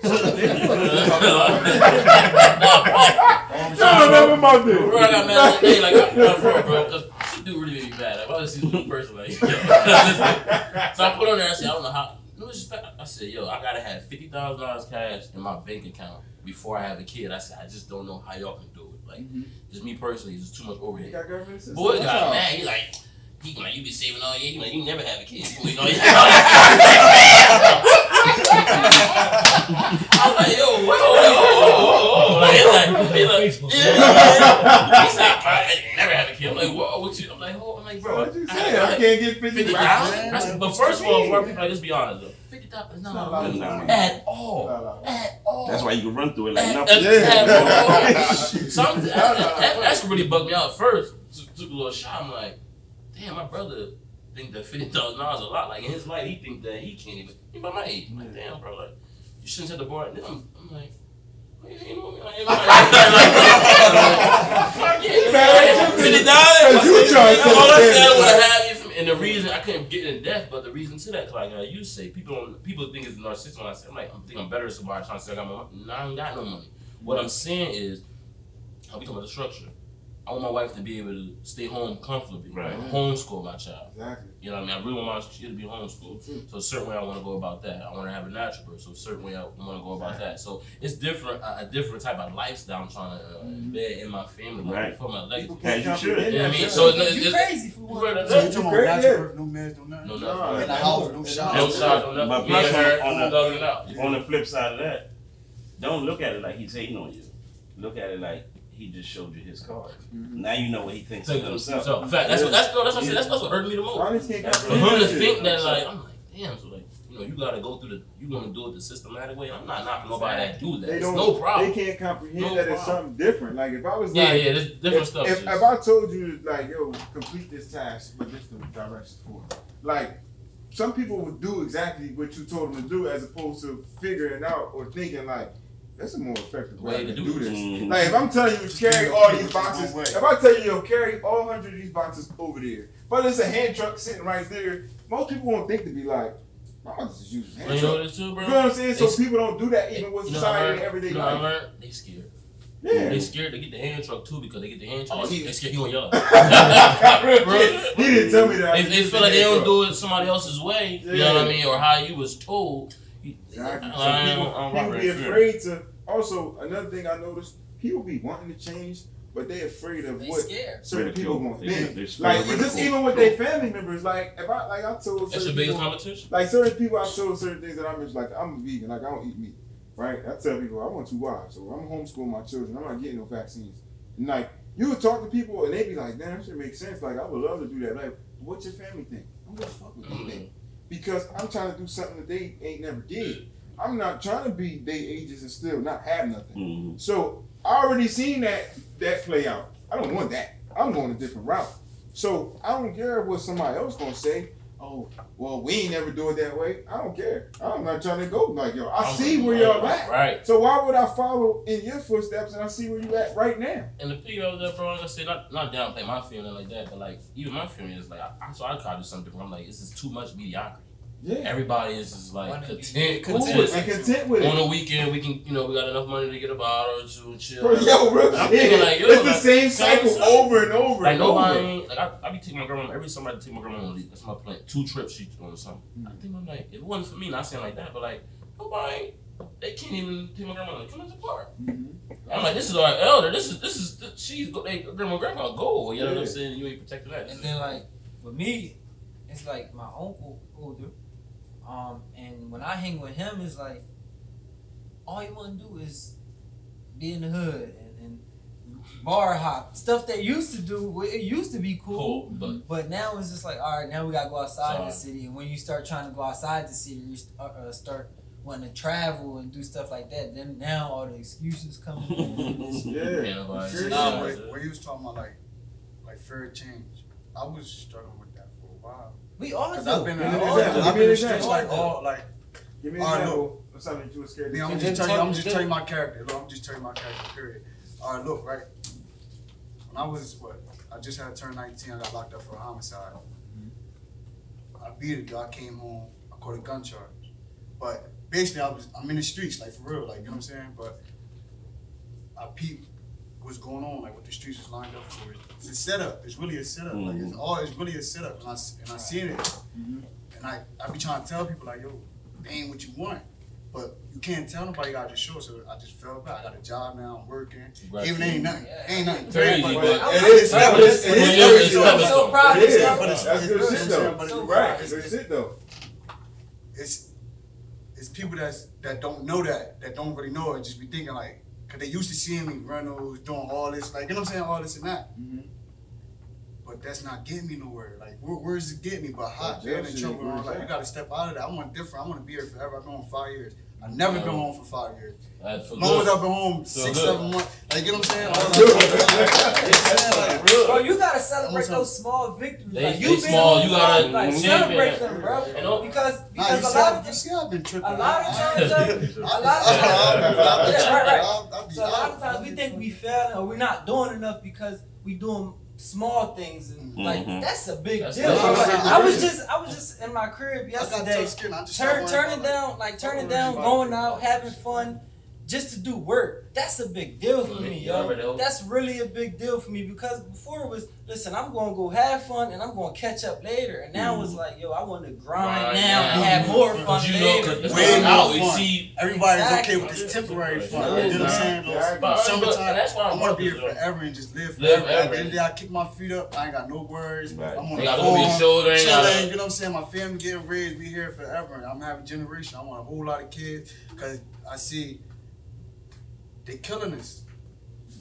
No, never mind this. Bro, I got mad that day, like, I'm not for it, bro, because she do really make me mad. Like, I was see the person, like, so I put on there, I said, I don't know how, no disrespect. I said, yo, I gotta have $50,000 cash in my bank account before I have a kid. I said, I just don't know how y'all can do it. Like, mm-hmm. just me personally, it's just too much You overhead. got government assistance. Boy That's got all. mad. He like, he like, you be saving all year. He like, you never have a kid. You waiting all year. I'm like, yo, whoa, whoa, whoa, whoa, whoa. Like, he's like, he's like, Facebook. yeah. He's like, I ain't never have a kid. I'm like, what? What you? I'm like, oh, I'm like, bro. What you I- say? I- I can't get fifty Fifty thousand. thousand. But first of all, for people like, let's be honest though. Fifty thousand is not Not a lot of a lot. money at all. Not a. At all. That's why you can run through it like At- nothing. at- Yeah. at all. <laughs> Some that, that, that's what really bugged me out first. Took, took a little shot. I'm like, damn, my brother think that fifty thousand dollars a lot. Like in his life, he think that he can't even. He about my age. I'm like, damn, bro, like you shouldn't set the bar. Then I'm, I'm like. You know, like, <laughs> <laughs> like, like, fuck yeah, fifty dollars. You trying to set All I the said standard, would like- have you from, and the reason I couldn't get in depth, but the reason to that, like uh, you say, people don't, people think it's narcissistic. When I say, I'm like, I'm thinking I'm better than somebody trying to say I got my. No, I ain't got no money. What I'm saying is, I'm talking about the structure. I want my wife to be able to stay home comfortably, Right. homeschool my child. Exactly. You know what I mean? I really want my kid to be homeschooled. So a certain way I want to go about that. I want to have a natural birth. So a certain way I want to go about that. So it's different, a, a different type of lifestyle I'm trying to uh, embed in my family, like, Right. for my legacy. People As you should. comprehend Yeah, I mean, so it's, You it's, crazy for you one. ready to So you know? talking Crazy, about yeah. natural birth, no meds, no nothing? No, No, nothing. In the house, no No shots. shot, no But nothing. plus, Me and her, on the- thugging it out. On the flip side of that, don't look at it like he's hating on you. Look at it like he just showed you his card. Mm-hmm. Now you know what he thinks of of himself. himself. In fact, that's what that's, that's what I said. That's, that's what hurt me the most. Honest For him to think that, like, I'm like, damn, so like, you know, you gotta go through the, you wanna do it the systematic way. I'm not knocking nobody that do that. They It's don't. no problem. They can't comprehend No that it's something different. Like if I was Yeah, like, yeah, there's different if, stuff. If, if I told you like, yo, complete this task, but this the directions for it. Like, some people would do exactly what you told them to do, as opposed to figuring out or thinking like, that's a more effective way, Way to to do do this. Mhm. Like, if I'm telling you to carry all these boxes, Way. if I tell you yo carry all hundred of these boxes over there, but it's a hand truck sitting right there, most people won't think to be like, I'm gonna just use a hand you know truck. this too, bro? You know what I'm saying? So They- people don't do that even with You know what society and everyday You know what I life. learned? They scared. Yeah. They scared to get the hand truck too because they get the hand truck. Oh, they, he- they scared he gonna yell. he didn't tell me that. They, they feel like they don't do it somebody else's way. You know what I mean, or how you was told. You- Exactly. So I people, don't- I don't people be afraid to. Also, another thing I noticed, people be wanting to change, but they're afraid of They what scared. certain Ridicule. people want. They- Then, they spread like just even with their family members, like if I like I told That's your certain biggest people, competition. like certain people, I told certain things that I'm just like I'm a vegan, like I don't eat meat, right? I tell people I want two wives, so I'm homeschool my children. I'm not getting no vaccines. And like you would talk to people and they'd be like, "Damn, that should make sense." Like I would love to do that. Like, what's your family think? I'm gonna fuck with you mm-hmm. then. Because I'm trying to do something that they ain't never did. I'm not trying to be their ages and still not have nothing. Mhm. So I already seen that that play out. I don't want that. I'm going a different route. So I don't care what somebody else gonna say. Oh, well, we ain't never do it that way. I don't care. I'm not trying to go like yo. I see where y'all at. Right. So why would I follow in your footsteps and I see where you at right now? And the thing of that, bro, like I said, not not downplay my feeling like that, but like even my feeling is like, I, I so I try to do something different. I'm like, this is too much mediocrity. Yeah. Everybody is just like Wanna content, Cool content. with it, and content with On it. the weekend, we can, you know, we got enough money to get a bottle or two and chill. Bro, yo, real I'm shit. thinking like, yo, it's the like, same same cycle cycle. over and over Like and nobody, over. like I, I be taking my grandma every summer. I take my grandma on leave. That's my plan. Two trips she on or something. Mm-hmm. I think I'm like, if it wasn't for me, not saying like that, but like nobody, they can't even take my grandma like come into the park. Mm-hmm. I'm like, this is our elder. This is this is she's go- they, grandma grandma go. You know what I'm saying? You ain't protecting that. And then like for me, it's like my uncle older, um, and when I hang with him, it's like all you want to do is be in the hood and, and bar hop stuff that used to do. It used to be cool. cool, but But now it's just like, all right, now we gotta go outside the city. And when you start trying to go outside the city, you st- uh, uh, start wanting to travel and do stuff like that. Then now all the excuses come. in. <laughs> Yeah. yeah, nobody. Seriously, Nah, like, when you was talking about like, like fair change, I was struggling with that for a while. We all do. I've been, in, me an all. I've been in streets like all like. Give me an Alright, example of something that you were scared Yeah, I'm just telling you. I'm just telling my character. Look, I'm just telling my character. Period. All right, look, right. When I was what, I just had turned 19. I got locked up for a homicide. I beat it. though. I came home. I caught a gun charge. But basically, I was I'm in the streets, like for real, like you know what I'm saying. But I peep what's going on, like what the streets is lined up for. It's a setup. It's really a setup. Like it's mm-hmm. all. It's really a setup, and I s- and I seen it. Mm-hmm. And I I be trying to tell people like, yo, they ain't what you want. But you can't tell nobody. You gotta just show. So I just fell back. I got a job now. I'm working. Even ain't nothing. Ain't nothing. Crazy, but, but it it is- stepping- it is- it it is is- stepping it is stone. I'm so proud of It is. you. But it's- That's good good, shit though. but it's- Right, it's- good shit though. it's it's people that's that don't know that that don't really know it just be thinking like because they used to seeing me Reynolds doing all this like you know what I'm saying? All this and that. Mhm. but that's not getting me nowhere. Like where, where's it getting me but hot? Man in trouble. Like you gotta step out of that. I want different. I want to be here forever. I've been home five years. I've never been home for five years That's for as long as. I've been home Feel six good. seven months like you know what I'm saying all Feel that- good. You know what I'm saying? Like, Bro, you gotta celebrate those small victories. They- like you been small, you gotta- like celebrate Yeah. them, bro. You know? because Nah, because you a lot I- of you see, I've been tripping. a lot of times, I- <laughs> uh, I- a lot of times- I- I- Yeah, right, right. I'll- I'll be So a lot of times we think we failing or we're not doing enough because we doing small things and like Mhm. that's a big That's deal. the- Like, I was just I was just in my crib I got yesterday. tough just Turn turning down like turning down, going out, having fun, just to do work. That's a big deal for me, yo. That's really a big deal for me because before it was listen, I'm gonna go have fun and I'm gonna catch up later. And now it's mm. like, yo, I wanna grind Grind now and have more fun Cause you later. cause it's Way like more we fun. see. Everybody's Exactly. okay with this temporary fun. Yeah, You know what I'm saying? Yeah, but- Summertime. that's why I I'm want to be here forever and just live Live forever. At the forever. end of the day, I kick my feet up. I ain't got no worries. Right. I'm on Ain't the gotta look your phone, shoulder, ain't chilling. gotta- You know what I'm saying? My family getting raised. We here forever. I'm having a generation. I want a whole lot of kids because I see they killing us.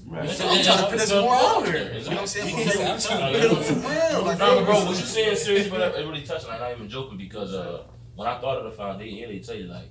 Right. So I'm trying to put this more out there. You know what I'm saying? <laughs> Yeah. I'm trying to put them for real. Like, Nah, bro, what you saying serious, but it really touching. I'm not even joking because uh, when I thought of the foundation, yeah, they tell you like,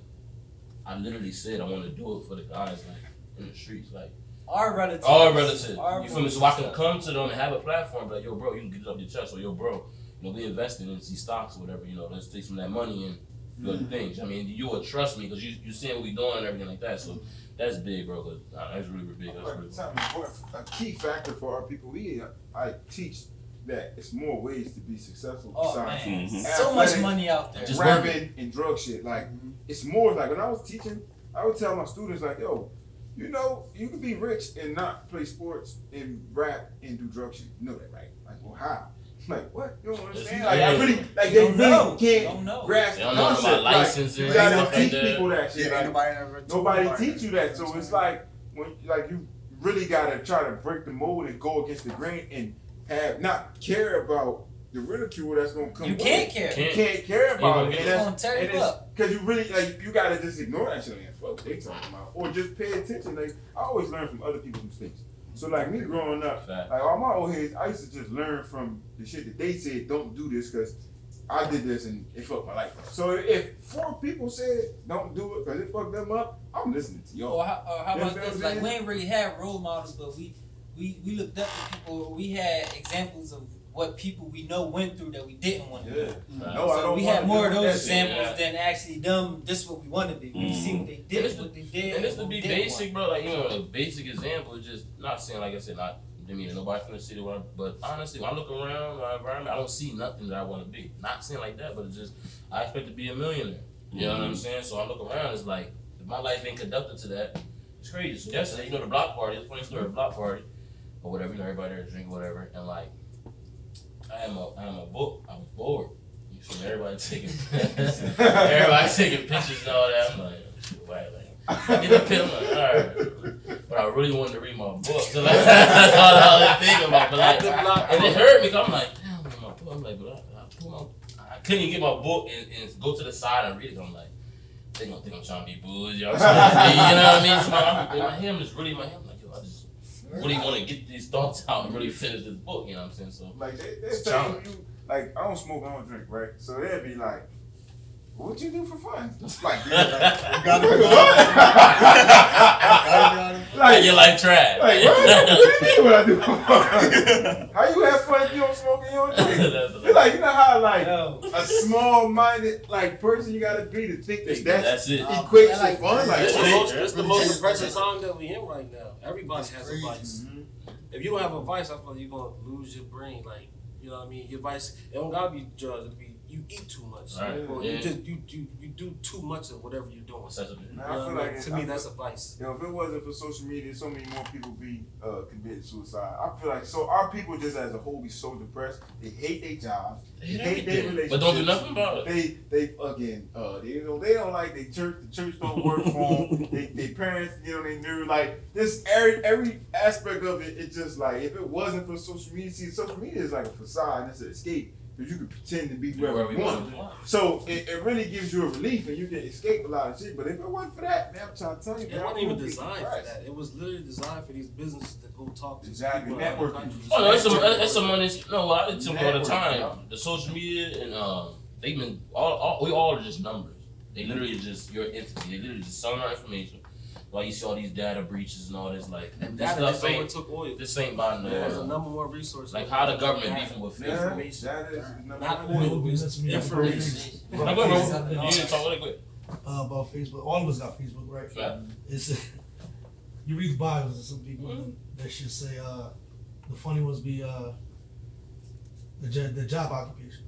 I literally said I want to do it for the guys like in the streets, like Our relatives. all relatives. Our You feel me? So I can come to them and have a platform, like, yo, bro, you can get it up your chest, or yo, bro, you know, we invested in these stocks or whatever. You know, let's take some of that money and do other things. I mean, you will trust me because you you seeing what we doing and everything like that. So that's big, bro. 'cause, uh, that's really, really big. That's really. Something important, a key factor for our people. We I teach that it's more ways to be successful Oh besides man, Mhm. so much money out there. Just rapping and drug shit. Like it's more like when I was teaching, I would tell my students like, yo, you know, you can be rich and not play sports and rap and do drug shit. You know that, right? Like, well, how? I'm like, what? You don't understand? Like, I really, like, they Don't really know. can't Don't know. grasp They the don't know about concept. Like, licensing you and gotta stuff like teach that. people that shit. Yeah, like, ain't nobody ever told Nobody nobody teach you that, so it's like when like you really gotta try to break the mold and go against the grain and have not care about the ridicule that's gonna come. You with can't it. care. You Can't. can't care about Ain't it, gonna and It's that's gonna tear and you it's up. because you really like you gotta just ignore that shit. Like, fuck, what they talking about, or just pay attention. Like I always learn from other people's mistakes. So like me growing up, Fact. like all my old heads, I used to just learn from the shit that they said. Don't do this because I did this and it fucked my life up. So if four people said don't do it because it fucked them up, I'm listening to y'all. Or how, or how about this? Like we saying? ain't really had role models, but we we we looked up to people. We had examples of what people we know went through that we didn't want to Yeah. do. No, I so don't we wanna had more of those that shit. examples than actually them. This is what we want to be. We see what they did, it's what they did, And this to what be we didn't basic, bro. Like you know, a basic example is just not saying like I said, not mean nobody from the city, but honestly, when I look around my environment, I don't see nothing that I want to be. Not saying like that, but it's just I expect to be a millionaire. You know what I'm mm-hmm. saying? So I look around, it's like if my life ain't conducted to that, it's crazy. So yesterday, you know, the block party, it's a funny story, the block party, or whatever. You know, everybody there drink whatever, and like I had my I had my book. I'm bored. You feel me? Everybody taking <laughs> everybody taking pictures and all that. I'm like, shit, why like. I get the pill, I'm like, alright. But I really wanted to read my book. So <laughs> like, <laughs> that's all I was thinking about. But like, and it hurt me 'cause I'm like, damn, I'm in my book. I'm like, but I, I, pull my, I couldn't even get my book and, and go to the side and read it. I'm like, they gonna think I'm trying to be bougie. I'm trying to be, you know what I mean? So my, in my head, I'm really my head. I'm like, yo, I just really want to get these thoughts out and really finish this book. You know what I'm saying? So Like they, they It's say you like I don't smoke, I don't drink, right? So they'd be like, "What you do for fun?" <laughs> Like, You gotta be honest. <laughs> like, you're like trash. Like what? what do you mean what I do for fun? <laughs> How you have fun if you don't smoke and you don't drink? That's- It's like you know how like Yo, a small minded like person you gotta be to think that that's, That's it. equates like to fun. that. Like It's the most, it's the most Yeah. depressing time that we in right now. Everybody has a Crazy. vice. Mhm. if you don't have a vice, I feel like you're gonna lose your brain. Like, you know what I mean? Your vice, it don't gotta be drugs. It be you eat too much, Right. or Yeah. you just you, you you do too much of whatever you're doing. Such a- You know I feel like to I me, feel- that's a vice. You know, if it wasn't for social media, so many more people be uh, committing suicide. I feel like so our people just as a whole be so depressed. They hate their jobs. They Hate hate their relationships. but don't do nothing about it. They they again uh they you know they don't like their church. The church don't work for them. <laughs> they, their parents you know they knew like this every every aspect of it. It's just like if it wasn't for social media, see social media is like a facade it's an escape because you can pretend to be whoever Wherever you you want. want. So it, it really gives you a relief and you can escape a lot of shit. But if it wasn't for that, man, I'm trying to tell you, It man, wasn't even would designed for that. It was literally designed for these businesses to go talk to Exactly. people in other Networking. countries. Oh no, it's a it's a money. No, I tell them all the Network, time. yeah. The social media and um, they've been all, all we all are just numbers. They literally just your entity. They literally just selling our information. Like you see all these data breaches and all this like And this data stuff ain't overtook oil. this ain't buying no. There's a uh, number one resource. Like how the government beefing with Yeah, Facebook. Information. that is number Not oil, it's me. information. Now, go, bro. You need to talk really quick. uh, about Facebook. All of us got Facebook, right? Yeah. It's <laughs> you read the Bibles of some people and they should say uh, the funny ones be uh, the the job occupation,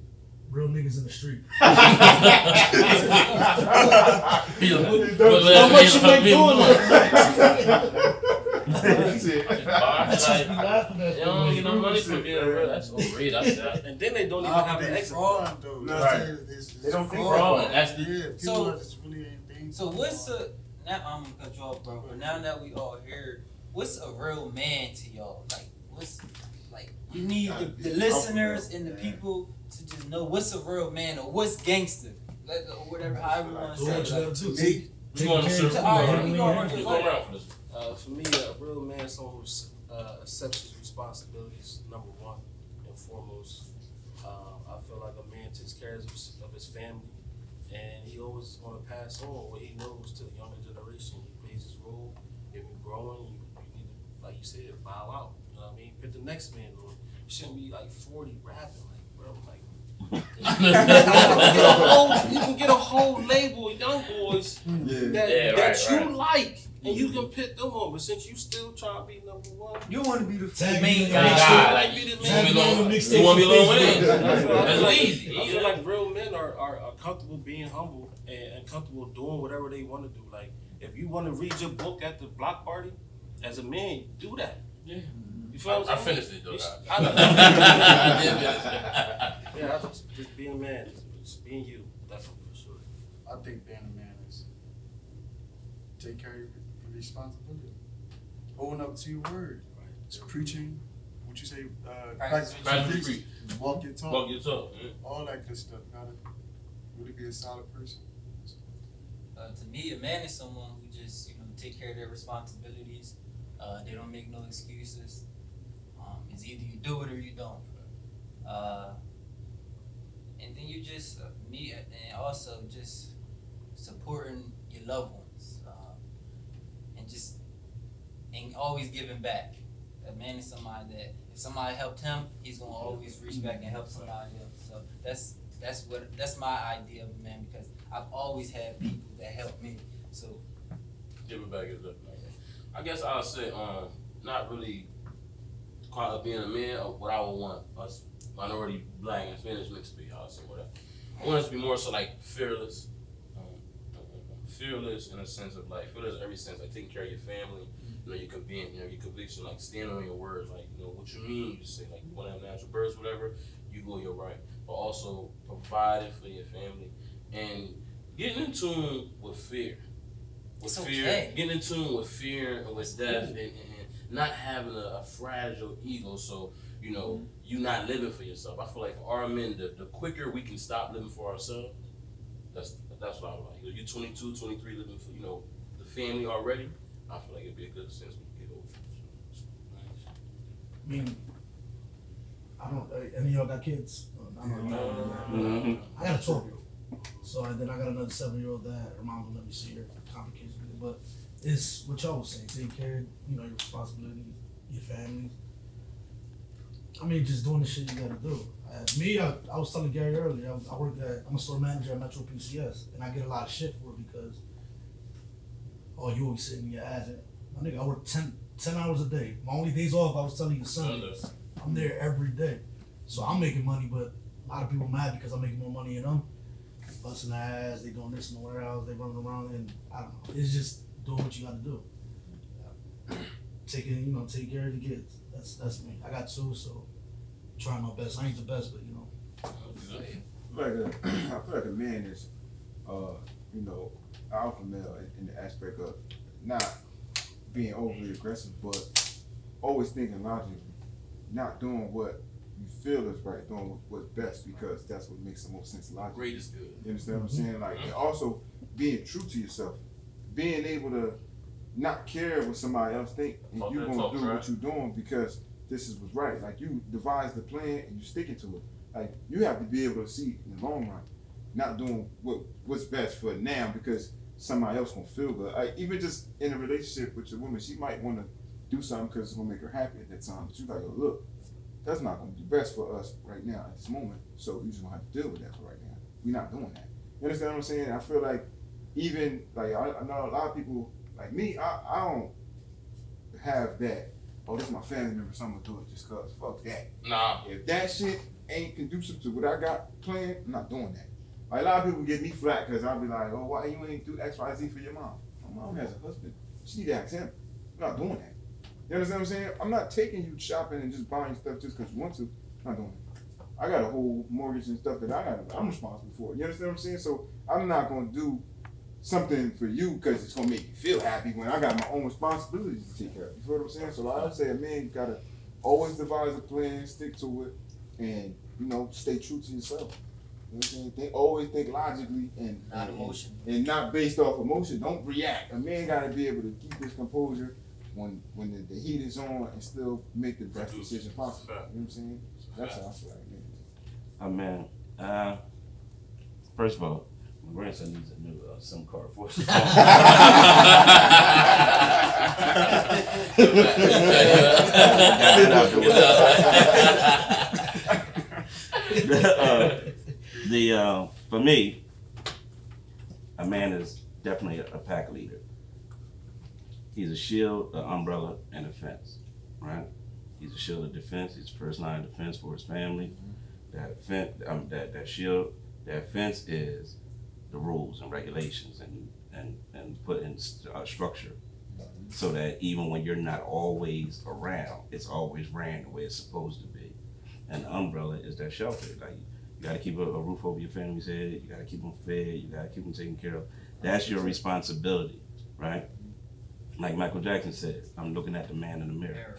real niggas in the street. <laughs> How much you make doing That's it. I <laughs> just be laughing at You don't get them. no money from being a real. That's overrated. That's <laughs> that. And then they don't even Nah, have an they exit. fraud though. No, That's right. it. It's- They don't think Fraud. and That's the Yeah, So- are just really. So what's the now I'm gonna cut you off, bro. But now that we all here, what's a real man to y'all? Like what's like you need the, the listeners and the people to just know what's a real man or what's gangster, like, or whatever. However you want to say. what Like, gotta. Me? Take, We to serve. All right, we going go around for this. Uh, for me, a real man is someone who uh, accepts his responsibilities, number one and foremost. Uh, I feel like a man takes care of his, of his family, and he always want to pass on what he knows to the younger generation. He plays his role. If you're growing, you, you need to, like you said, bow out. You know what I mean? Put the next man on. You shouldn't be like 40 rapping, like, bro, like. <laughs> you, can get a whole, you can get a whole label of young boys Yeah. that, Yeah, that right, you right. like, and you can pick them on. But since you still trying to be number one, You want to be the Tag main me guy. the Nah, mixtape. like Be you, the you man. want me long, you want me for long Facebook. way. I feel, That's like, easy. I feel know? like real men are, are, are comfortable being humble and, and comfortable doing whatever they want to do. Like if you want to read your book at the block party, as a man, do that. Yeah. You feel I, what I I'm saying? finished it though. You guys. sh- I know. I did finish it. Yeah, I just, just being a man, just being you. That's for sure. I think being a man is take care of your responsibility. Owing up to your word. right. It's preaching. What you say? Uh, Practice practice what what you Practice preach. Walk your talk. Fuck your talk. yeah. All that good stuff. Gotta really be a solid person. Uh, to me, a man is someone who just you know take care of their responsibilities. Uh, they don't make no excuses. Um, it's either you do it or you don't. Uh, and then you just uh, me and also just supporting your loved ones, uh, and just and always giving back. A man is somebody that if somebody helped him, he's gonna always reach back and help somebody else. So that's that's what that's my idea of a man because I've always had people that help me. So Give it back is up. I guess I'll say, um, not really quite being a man or what I would want us minority black and Spanish mixed to be. I'll say whatever. I want us to be more so like fearless. Um, fearless in a sense of like fearless in every sense, like taking care of your family, you know, your conviction, you know, your conviction, like stand on your word, like you know what you mean. You say like you want to have natural births, whatever. You go your right, but also providing for your family and getting in tune with fear. With It's fear, okay. getting in tune with fear and with death, and, and not having a, a fragile ego. So you know, you're not living for yourself. I feel like for our men, the, the quicker we can stop living for ourselves, that's that's what I'm like. You're 22, 23, living for you know the family already. I feel like it'd be a good sense when you get older. Nice. I mean, I don't. Uh, any of y'all got kids? Uh, I don't know. Mhm. I got a twelve year old. So and then I got another seven year old that her mom won't let me see her. Complications with but it's what y'all was saying. Taking care, of, you know, your responsibility, your family. I mean, just doing the shit you gotta do. Uh, me, I, I was telling Gary earlier. I, was, I work at. I'm a store manager at Metro PCS, and I get a lot of shit for it because. Oh, you always sitting in your ass. My nigga, I work 10, ten hours a day. My only days off, I was telling you, Sunday. Sundays. I'm there every day. So I'm making money, but a lot of people mad because I'm making more money than them. Busting their ass, they doing this in the warehouse, they running around, and I don't know. It's just doing what you gotta do. <clears throat> Taking, you know, take care of the kids. That's that's me. I got two, so trying my best. I ain't the best, but you know. like a, <clears throat> I feel like a man is, uh, you know, alpha male in, in the aspect of not being overly aggressive, but always thinking logically, not doing what you feel is right, doing what's best because that's what makes the most sense logically. Great is good. You understand what I'm saying? Like, and also being true to yourself, being able to not care what somebody else think, and Talk you gonna talk, do right? what you're doing because this is what's right. Like you devise the plan and you sticking to it. Like you have to be able to see in the long run, not doing what what's best for now because somebody else gonna feel good. Like even just in a relationship with your woman, she might want to do something because it's gonna make her happy at that time. But you like, oh, look, that's not gonna be best for us right now at this moment. So you just gonna have to deal with that for right now. We're not doing that. You understand what I'm saying? I feel like even like I, I know a lot of people like me. I, I don't have that. Oh, this is my family member, so I'm gonna do it just cause. Fuck that. Nah. If that shit ain't conducive to what I got planned, I'm not doing that. Like, a lot of people get me flack because I'll be like, oh, why you ain't do X, Y, Z for your mom? My mom has a husband. She need to ask him. I'm not doing that. You understand what I'm saying? I'm not taking you shopping and just buying stuff just because you want to. I'm not doing it. I got a whole mortgage and stuff that I got. I'm responsible for. You understand what I'm saying? So I'm not gonna do something for you because it's gonna make you feel happy when I got my own responsibilities to take care of. You feel what I'm saying? So I would say a man gotta always devise a plan, stick to it, and you know, stay true to yourself. You know what I'm saying? Think, always think logically and Not emotion. and not based off emotion. Don't react. A man gotta be able to keep his composure when when the, the heat is on and still make the best decision possible. You know what I'm saying? That's how I feel like. Man. Man. Uh, first of all, my grandson needs a new uh, SIM card for his phone. Uh, the uh, for me, a man is definitely a, a pack leader. He's a shield, an umbrella, and a fence, right? He's a shield of defense. He's the first line of defense for his family. That fence, um, that that shield, that fence is the rules and regulations and and and put in st- uh, structure, so that even when you're not always around, it's always ran the way it's supposed to be. And the umbrella is that shelter. Like you got to keep a, a roof over your family's head. You got to keep them fed. You got to keep them taken care of. That's your responsibility, right? Like Michael Jackson said, I'm looking at the man in the mirror.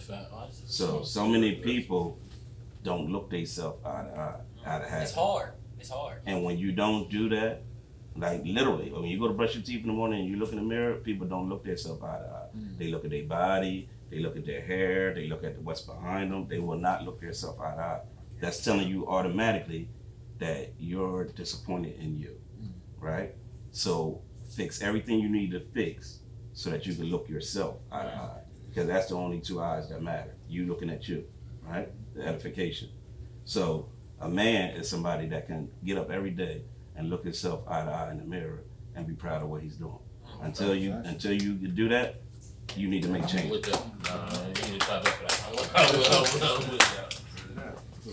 So so many people don't look themselves eye to eye, eye to eye. It's hard. It's hard. And when you don't do that, like literally, when you go to brush your teeth in the morning and you look in the mirror, people don't look themselves eye to eye. Mm. They look at their body, they look at their hair, they look at what's behind them. They will not look themselves eye to eye. That's telling you automatically that you're disappointed in you, mm. right? So fix everything you need to fix so that you can look yourself eye to eye. Because that's the only two eyes that matter. You looking at you, right? The edification. So a man is somebody that can get up every day and look himself eye to eye in the mirror and be proud of what he's doing. Until you until you do that, you need to make change. With that, nah, you need to try back for that. I'm with- I'm with that.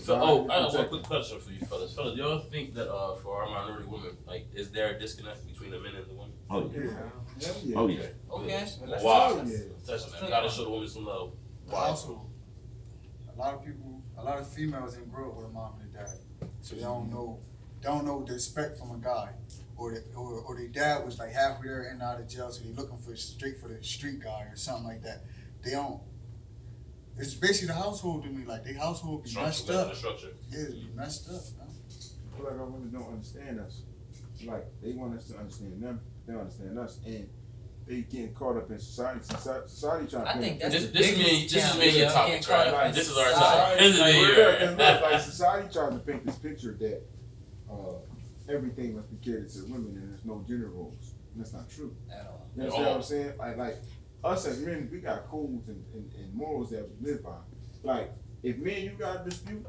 So, oh, I have one quick question for you fellas. Fellas, y'all think that uh, for our minority women, like, is there a disconnect between the men and the women? Oh yeah. Yeah. Hell yeah. Oh yeah. Okay. Let's Wow. talk. Yeah. Touch on that. Gotta show the women some love. Also, a lot of people, a lot of females didn't grow up with a mom and a dad, so they don't know, don't know the respect from a guy, or the, or or their dad was like halfway there and out of jail, so they looking for straight for the street guy or something like that. They don't. It's basically the household to me, like they household be messed up. the structure. Yeah, it be messed up. Man. I feel like our women don't understand us. Like they want us to understand them, they understand us, and they getting caught up in society. Society, society trying to. I paint think that's This, the this biggest me, this is challenge, me and your yo. topics, Getting caught right? up in This is our society. topic. This is Like, me, look, like society tries to paint this picture that uh, everything must be catered to women and there's no gender roles. And that's not true. At all. You understand what I'm saying? Like, like us as men, we got codes and, and, and morals that we live by. Like, if me and you got a dispute,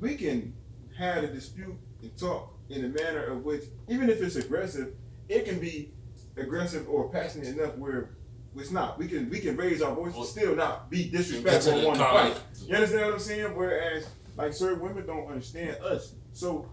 we can have a dispute and talk in a manner of which, even if it's aggressive, it can be aggressive or passionate enough where it's not. We can we can raise our voice Well- and still not be Get to disrespectful the and want to fight. You understand what I'm saying? Whereas, like, certain women don't understand us. So,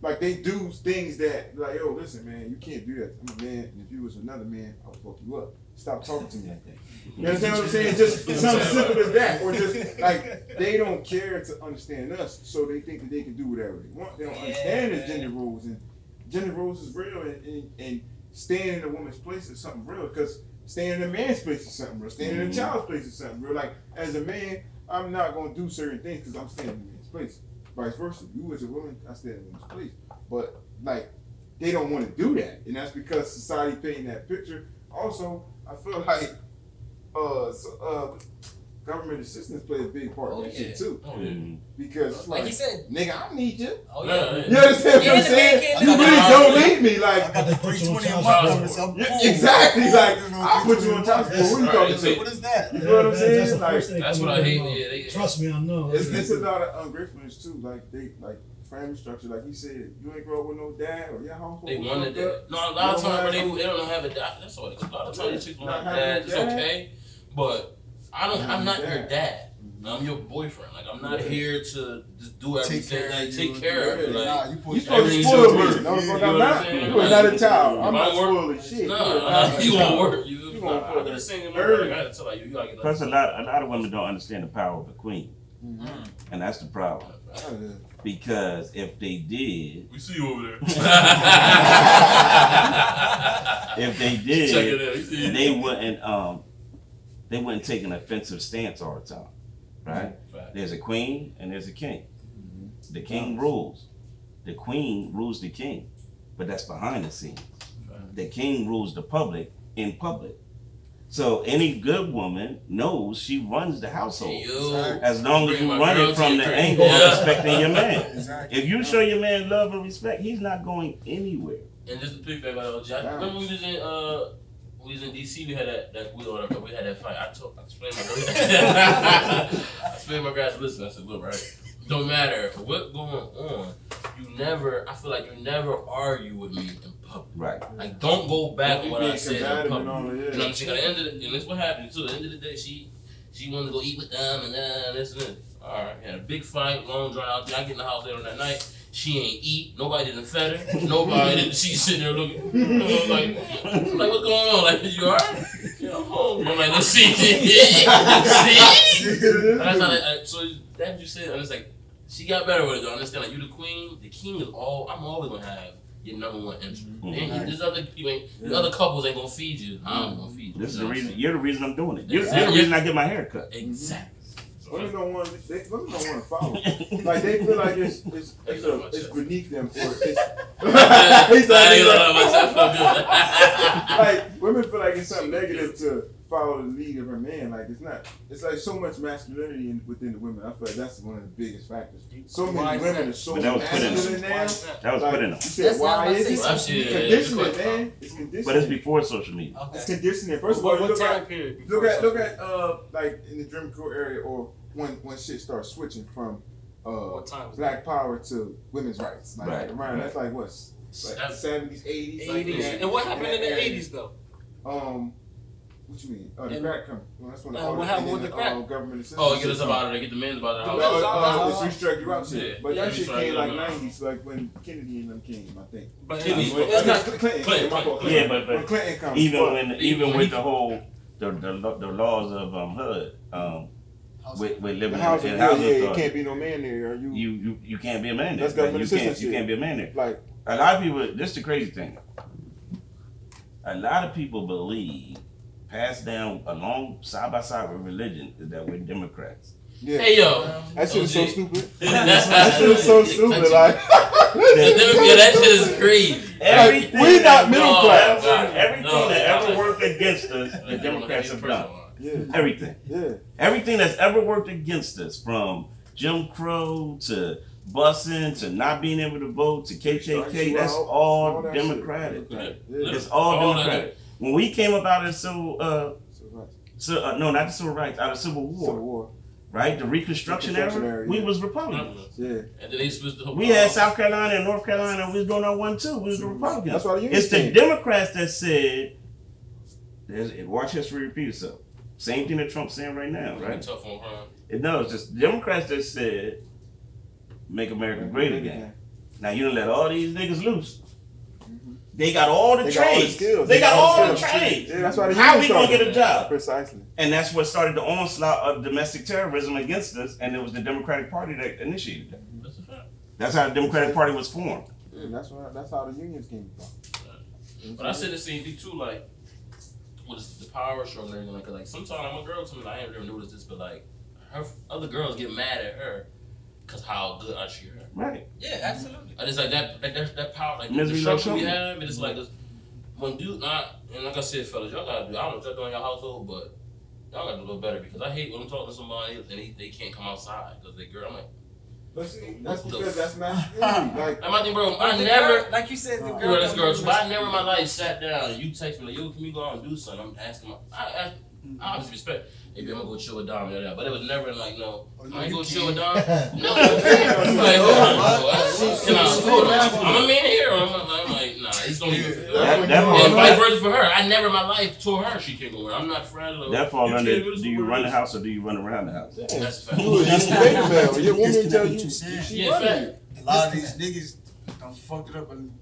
like, they do things that, like, yo, listen, man, you can't do that. I'm a man, and if you was another man, I would fuck you up. Stop talking to me like that. You understand what I'm saying? Just <laughs> something simple as that, or just like they don't care to understand us, so they think that they can do whatever they want. They don't understand the gender roles, and gender roles is real, and, and, and staying in a woman's place is something real. Because staying in a man's place is something real. Staying in a mm-hmm. child's place is something real. Like as a man, I'm not gonna do certain things because I'm staying in a man's place. Vice versa, you as a woman, I stay in a woman's place. But like they don't want to do that, and that's because society painting that picture. Also, I feel <laughs> like uh, so, uh, government assistance play a big part Oh, in that yeah. shit too, Oh, yeah. Because Like like, he said, nigga, I need you. oh Yeah, yeah. yeah. You understand what I'm saying? You really don't you. need me, like. I got the Put you three on a child month support. coming, Yeah, exactly, Cool. like, I'll put you on child support. What are you talking it's? What is that? You feel what I'm saying? That's Like, That's what I hate. mind. Yeah, they, Trust me, I know. It's, it's a lot of ungratefulness too. Like they like family structure. Like you said, you ain't grow up with no dad or your household. They was wanted fucked that. No, a lot of You don't times they, they don't have a dad. That's all. A lot of times these chicks don't have having dads. It's okay, but I don't. I'm not your Dad. dad. I'm your boyfriend. Like I'm not Yeah. here to just do Take everything. care Like take care of you. Nah, Like you You put supposed to Everything's spoil your me. word. No, You know I'm not. You're not a child. I'm not work- spoiling shit. no, You are nah, not a you child. gonna work. You, You you gonna gonna put a single early. I gotta tell you, you gotta get Plus, a lot, a lot of women don't understand the power of a queen, Mhm. and that's the problem. Because if they did, We see you over there. <laughs> <laughs> if they Check did, it out. We see you. they wouldn't, um, they wouldn't take an offensive stance all the time, right? Fact. There's a queen and there's a king. Mm-hmm. The king rules. The queen rules the king, but that's behind the scenes. The king rules the public in public. So any good woman knows she runs the household. Hey. As long as Bring you my run girl it to from your the crib. angle of respecting your man. <laughs> Exactly. If you show your man love and respect, he's not going anywhere. And just to pick back on Jack, Nice. remember we was in uh we was in DC. We had that that we or we had that fight. I told I explained my <laughs> I explained my guys. Listen, I said, look, right. Don't matter what going on. You never. I feel like you never argue with me in public. Right. Like, don't go back on what I said in combative and public. all that, You know what I'm saying? At the end of the, and this what happened too. At the end of the day, she she wanted to go eat with them and uh, this and this. All right, had a big fight, long drawn out. I get in the house later on that night. She ain't eat. Nobody didn't fed her. Nobody. didn't, she's sitting there looking, <laughs> you know, like, like what's going on? Like, you alright? Yeah, I'm hungry. I'm like, let's see. <laughs> see? That's how they, uh, so that's what you said. And it's like she got better with it. Though. Understand? Like you the queen. The king is all. I'm always gonna have your number one interest. Mhm. Ain't- There's other people. Ain't, there's other couples ain't gonna feed you. I'm gonna feed you. This is the know what I'm reason. You're the reason I'm doing it. You're, Exactly. you're the reason I get my hair cut. Exactly. Women don't want. They, women don't want to follow. <laughs> Like they feel like it's it's it's, a, it's beneath them or it's. He's I ain't like, myself <laughs> like women feel like it's something negative to follow the lead of her man. Like it's not. It's like so much masculinity in, within the women. I feel like that's one of the biggest factors. So Why many is women that? are so But that was put in- masculine now. That? That was Like, put in you said, That's why is say. it? Well, shit, yeah, Conditioning, it's man. It's conditioning. But it's before social media. It's conditioning. First of all, what look time at period? look before at look social- at uh like in the Jim Crow area or when when shit starts switching from uh What time is black power to women's rights. Like Right, around right. that's like what's like That's- seventies, eighties, like 80s. And what happened in the eighties though? Um, what you mean? Uh, the And- crack come. Well, that's when the Uh, what happened with then the crack? uh, government assistance. Oh, get us shit up come. out. Get the men about the The house. men's Uh, out uh, there. it's you out Yeah. But Yeah, that shit came like nineties, like when Kennedy and them came, I think. But Kennedy. it's, When- it's not. Clinton, Clinton, my fault, Clinton. Yeah, but- but when Clinton comes, Even when even with the whole the the, the laws of um HUD um with with the living housing, in yeah, housing yeah, you authority, can't be no man there. Or you, you you you can't be a man there. That's Like, government you can't assistance you can't be a man there. like A lot of people. This is the crazy thing. A lot of people believe passed down along side by side with religion is that we're Democrats. yeah. Hey yo. That shit is so stupid. That's That shit is so stupid. Like, yeah, that shit is crazy. Everything we that- not middle No, class. no, Everything no, that ever worked against us, the Democrats have done. Yeah, Everything. yeah. Everything that's ever worked against us, from Jim Crow to busing to not being able to vote to KKK, that's All all that shit. Democratic. Yeah. It's all All that- Democratic. When we came up out of the civil, uh, So, right. so, uh, no, not the civil rights, out of civil war, Civil War. right? The Reconstruction, Reconstruction era, era, we yeah. was Republicans. Yeah. And then they switched the We had South Carolina and North Carolina, and we was doing our one too. We was the Republicans. That's why the union It's the. Democrats that said there's, watch history repeat itself. Same thing that Trump's saying right now, right? tough on her. It does. Just Democrats just said, "Make America great again." Now you don't let all these niggas loose. Mm-hmm. They got all the They got all the trades. skills. They got all the skills. trades. Yeah, that's why the How we gonna get a job? Precisely. And that's what started the onslaught of domestic terrorism against us, and it was the Democratic Party that initiated that. That's a fact. That's how the Democratic Party was formed. Yeah, that's why. That's how the unions came about. But I said the same thing too, like with the power struggle and everything like that. Like sometimes my girl told me, like, I ain't never noticed this, but like her other girls get mad at her because how good I treat her. Right. Yeah, absolutely. And it's like that, like that, that power, like the Misery structure we have. And it's like this, when dude not, and like I said, fellas, y'all gotta do. I don't know what y'all do in your household, but y'all gotta do a little better because I hate when I'm talking to somebody and they, they can't come outside because they girl. I'm like, But see, that's What the because that's masculinity. <laughs> Like, I'm like, bro, I never. girl- like you said, the girl. Girl, this girl. But I never in my life sat down and you text me like, yo, can we go out and do something? I'm asking my, I, I, mm. I obviously respect. Maybe I'm gonna go chill with Dom, yeah, yeah. but it was never like, no, Oh, I ain't you go chill with Dom. <laughs> No. I'm like, hold on, bro. I- Can I, hold on. I'm a man here. I'm, I'm like, nah, he's don't even feel That, it. that, And vice versa for her. I never in my life told her she can't go where I'm not fragile. that fall under can't, but it's do you run the house or do you run around the house? yeah. That's a fact. You you beta. Your woman tell you you she Yeah, running fact. A lot of these niggas done fucked it up and,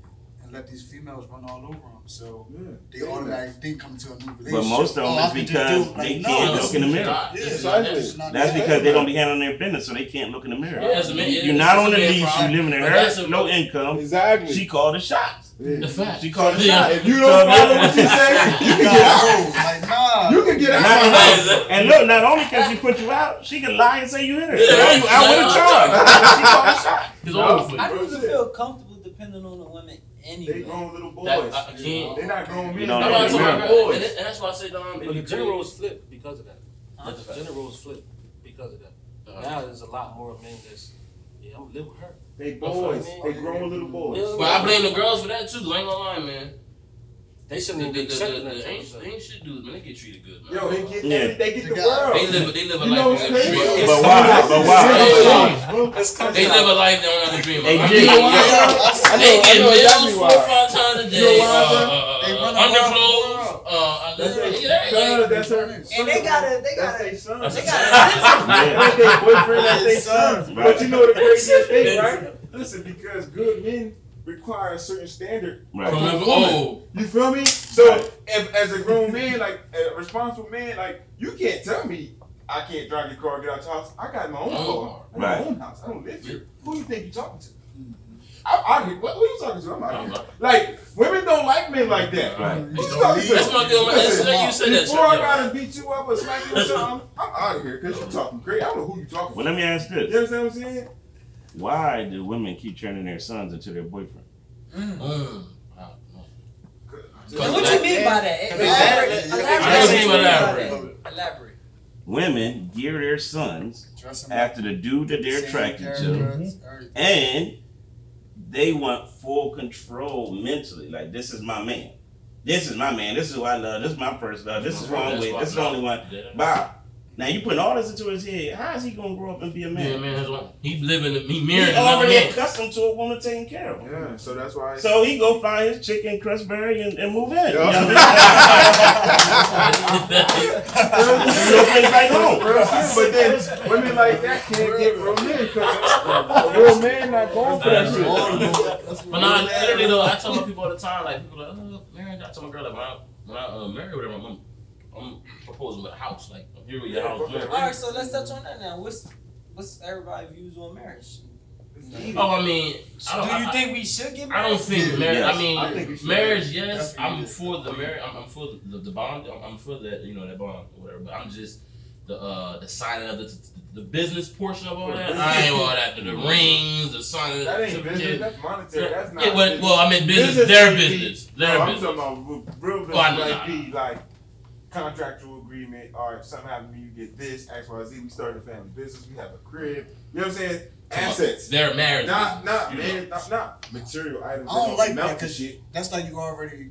and let these females run all over them. So Yeah. they automatically think come to a new relationship. But most of them oh, is because do it. they Like, can't no, look in the mirror. not- Yeah, is it's not not- that. this is not That's that. because they don't be handling their business, so they can't look in the mirror. Yeah, as a man, You're not a on the lease, you problem. living in But that's her, a- no income. Exactly. She called the shots. Yeah. The fact. She called the Yeah. shots. If you don't follow what she <laughs> say, you can get out. Like, nah. You can get out. Not- my and look, not only can she put you out, she can lie and say you hit her. Yeah. Now you out with a charge. she called the shots. It's I you. don't even feel comfortable depending on the women They anyway. grown little boys. That- I can't- They're not grown men. You know, That's They're why I grown boys. and, and that's why I say, Dom, But the you gender roles flip because of that. That's a fact. Gender roles flip because of that. Uh-huh. Now there's a lot more men that's yeah, I'm gonna live with her. They boys. They grown little boys. Yeah. But I blame the girls for that too. I ain't gonna lie, man. They shouldn't even be accepting the, that the type of ain't, stuff. ain't shit dudes, man. They get treated good, man. Yo, they get Yeah. every, they get the They world. They live, they live a You life. know they what's never dreamed But why? But why? They live a life they don't have to dream of. Hey, I Jay, mean, you know why? <laughs> I know- They get know exactly meals four or five times a day. know why, uh, uh, They uh, run underclothes. around Uh, That's uh, their son, that's her And they gotta, they gotta, their son. They gotta sense of Yeah. That's their boyfriend, that's their son. But you know the craziest thing, right? Listen, because good men require a certain standard Right. From from a woman. oh. You feel me? So, Right. if, as a grown man, like a responsible man, like you can't tell me I can't drive your car, get out your house. I got my own Oh. car, I got Right. my own house. I don't live here. Who do you think you're talking to? I'm out here. What, who you talking to? I'm out here. Like women don't like men like that. Right. Who you talking to? That's my deal, Listen, you said that. Before I gotta beat you up or smack you or something, I'm out of here because you're talking crazy. I don't know who you're talking Well, to. let me ask this. You this: understand what I'm saying? Why do women keep turning their sons into their boyfriend? Mm. Wow. And what you mean by that? Elaborate. Elaborate. Don't mean by Elaborate. that. Elaborate. Women gear their sons Dress them up, after the dude that they're attracted to, mm-hmm. and they want full control mentally. Like this is my man. This is my man. This is who I love. This is my first love. This is who I'm with. This is the only one. Bob. Now you putting all this into his head. How is he gonna grow up and be a man? Yeah, man? man, that's one. He living, he He married another already man. accustomed to a woman taking care of him. Yeah, so that's why. So he go find his chick in Crestbury and, and move in. You know Yeah. what I mean? You don't think like home. But then women like that can't get real men because a real man not going for that shit. But nah, literally though, I tell my people all the time, like people like, oh, marriage. I tell my girl like when I when I uh, marry whatever, I'm, I'm proposing with a house. Like I'm here with your house. All right, so let's touch on that now. What's what's everybody's views on marriage? Oh, I mean, I don't, Do you I, think we should get married? I don't think marriage. Yes. I mean, I think we should. marriage. Yes, I'm for the marriage. I'm, I'm for the, the bond. I'm, I'm for that. You know that bond or whatever. But I'm just the uh the signing of the the business portion of all that. I ain't all that. The, the rings, the signing of That ain't business. certificate. That's monetary. That's not. Yeah, well, business. well, I mean business. Business their business. Their No, I'm business. talking about real business Oh, I know, like nah, be like contractual agreement. All right, something happened to me, you get this X Y Z. We started a family business. We have a crib. You know what I'm saying? Assets. Their marriage. Not not You man, not, not material items. I don't that like that because that's like you already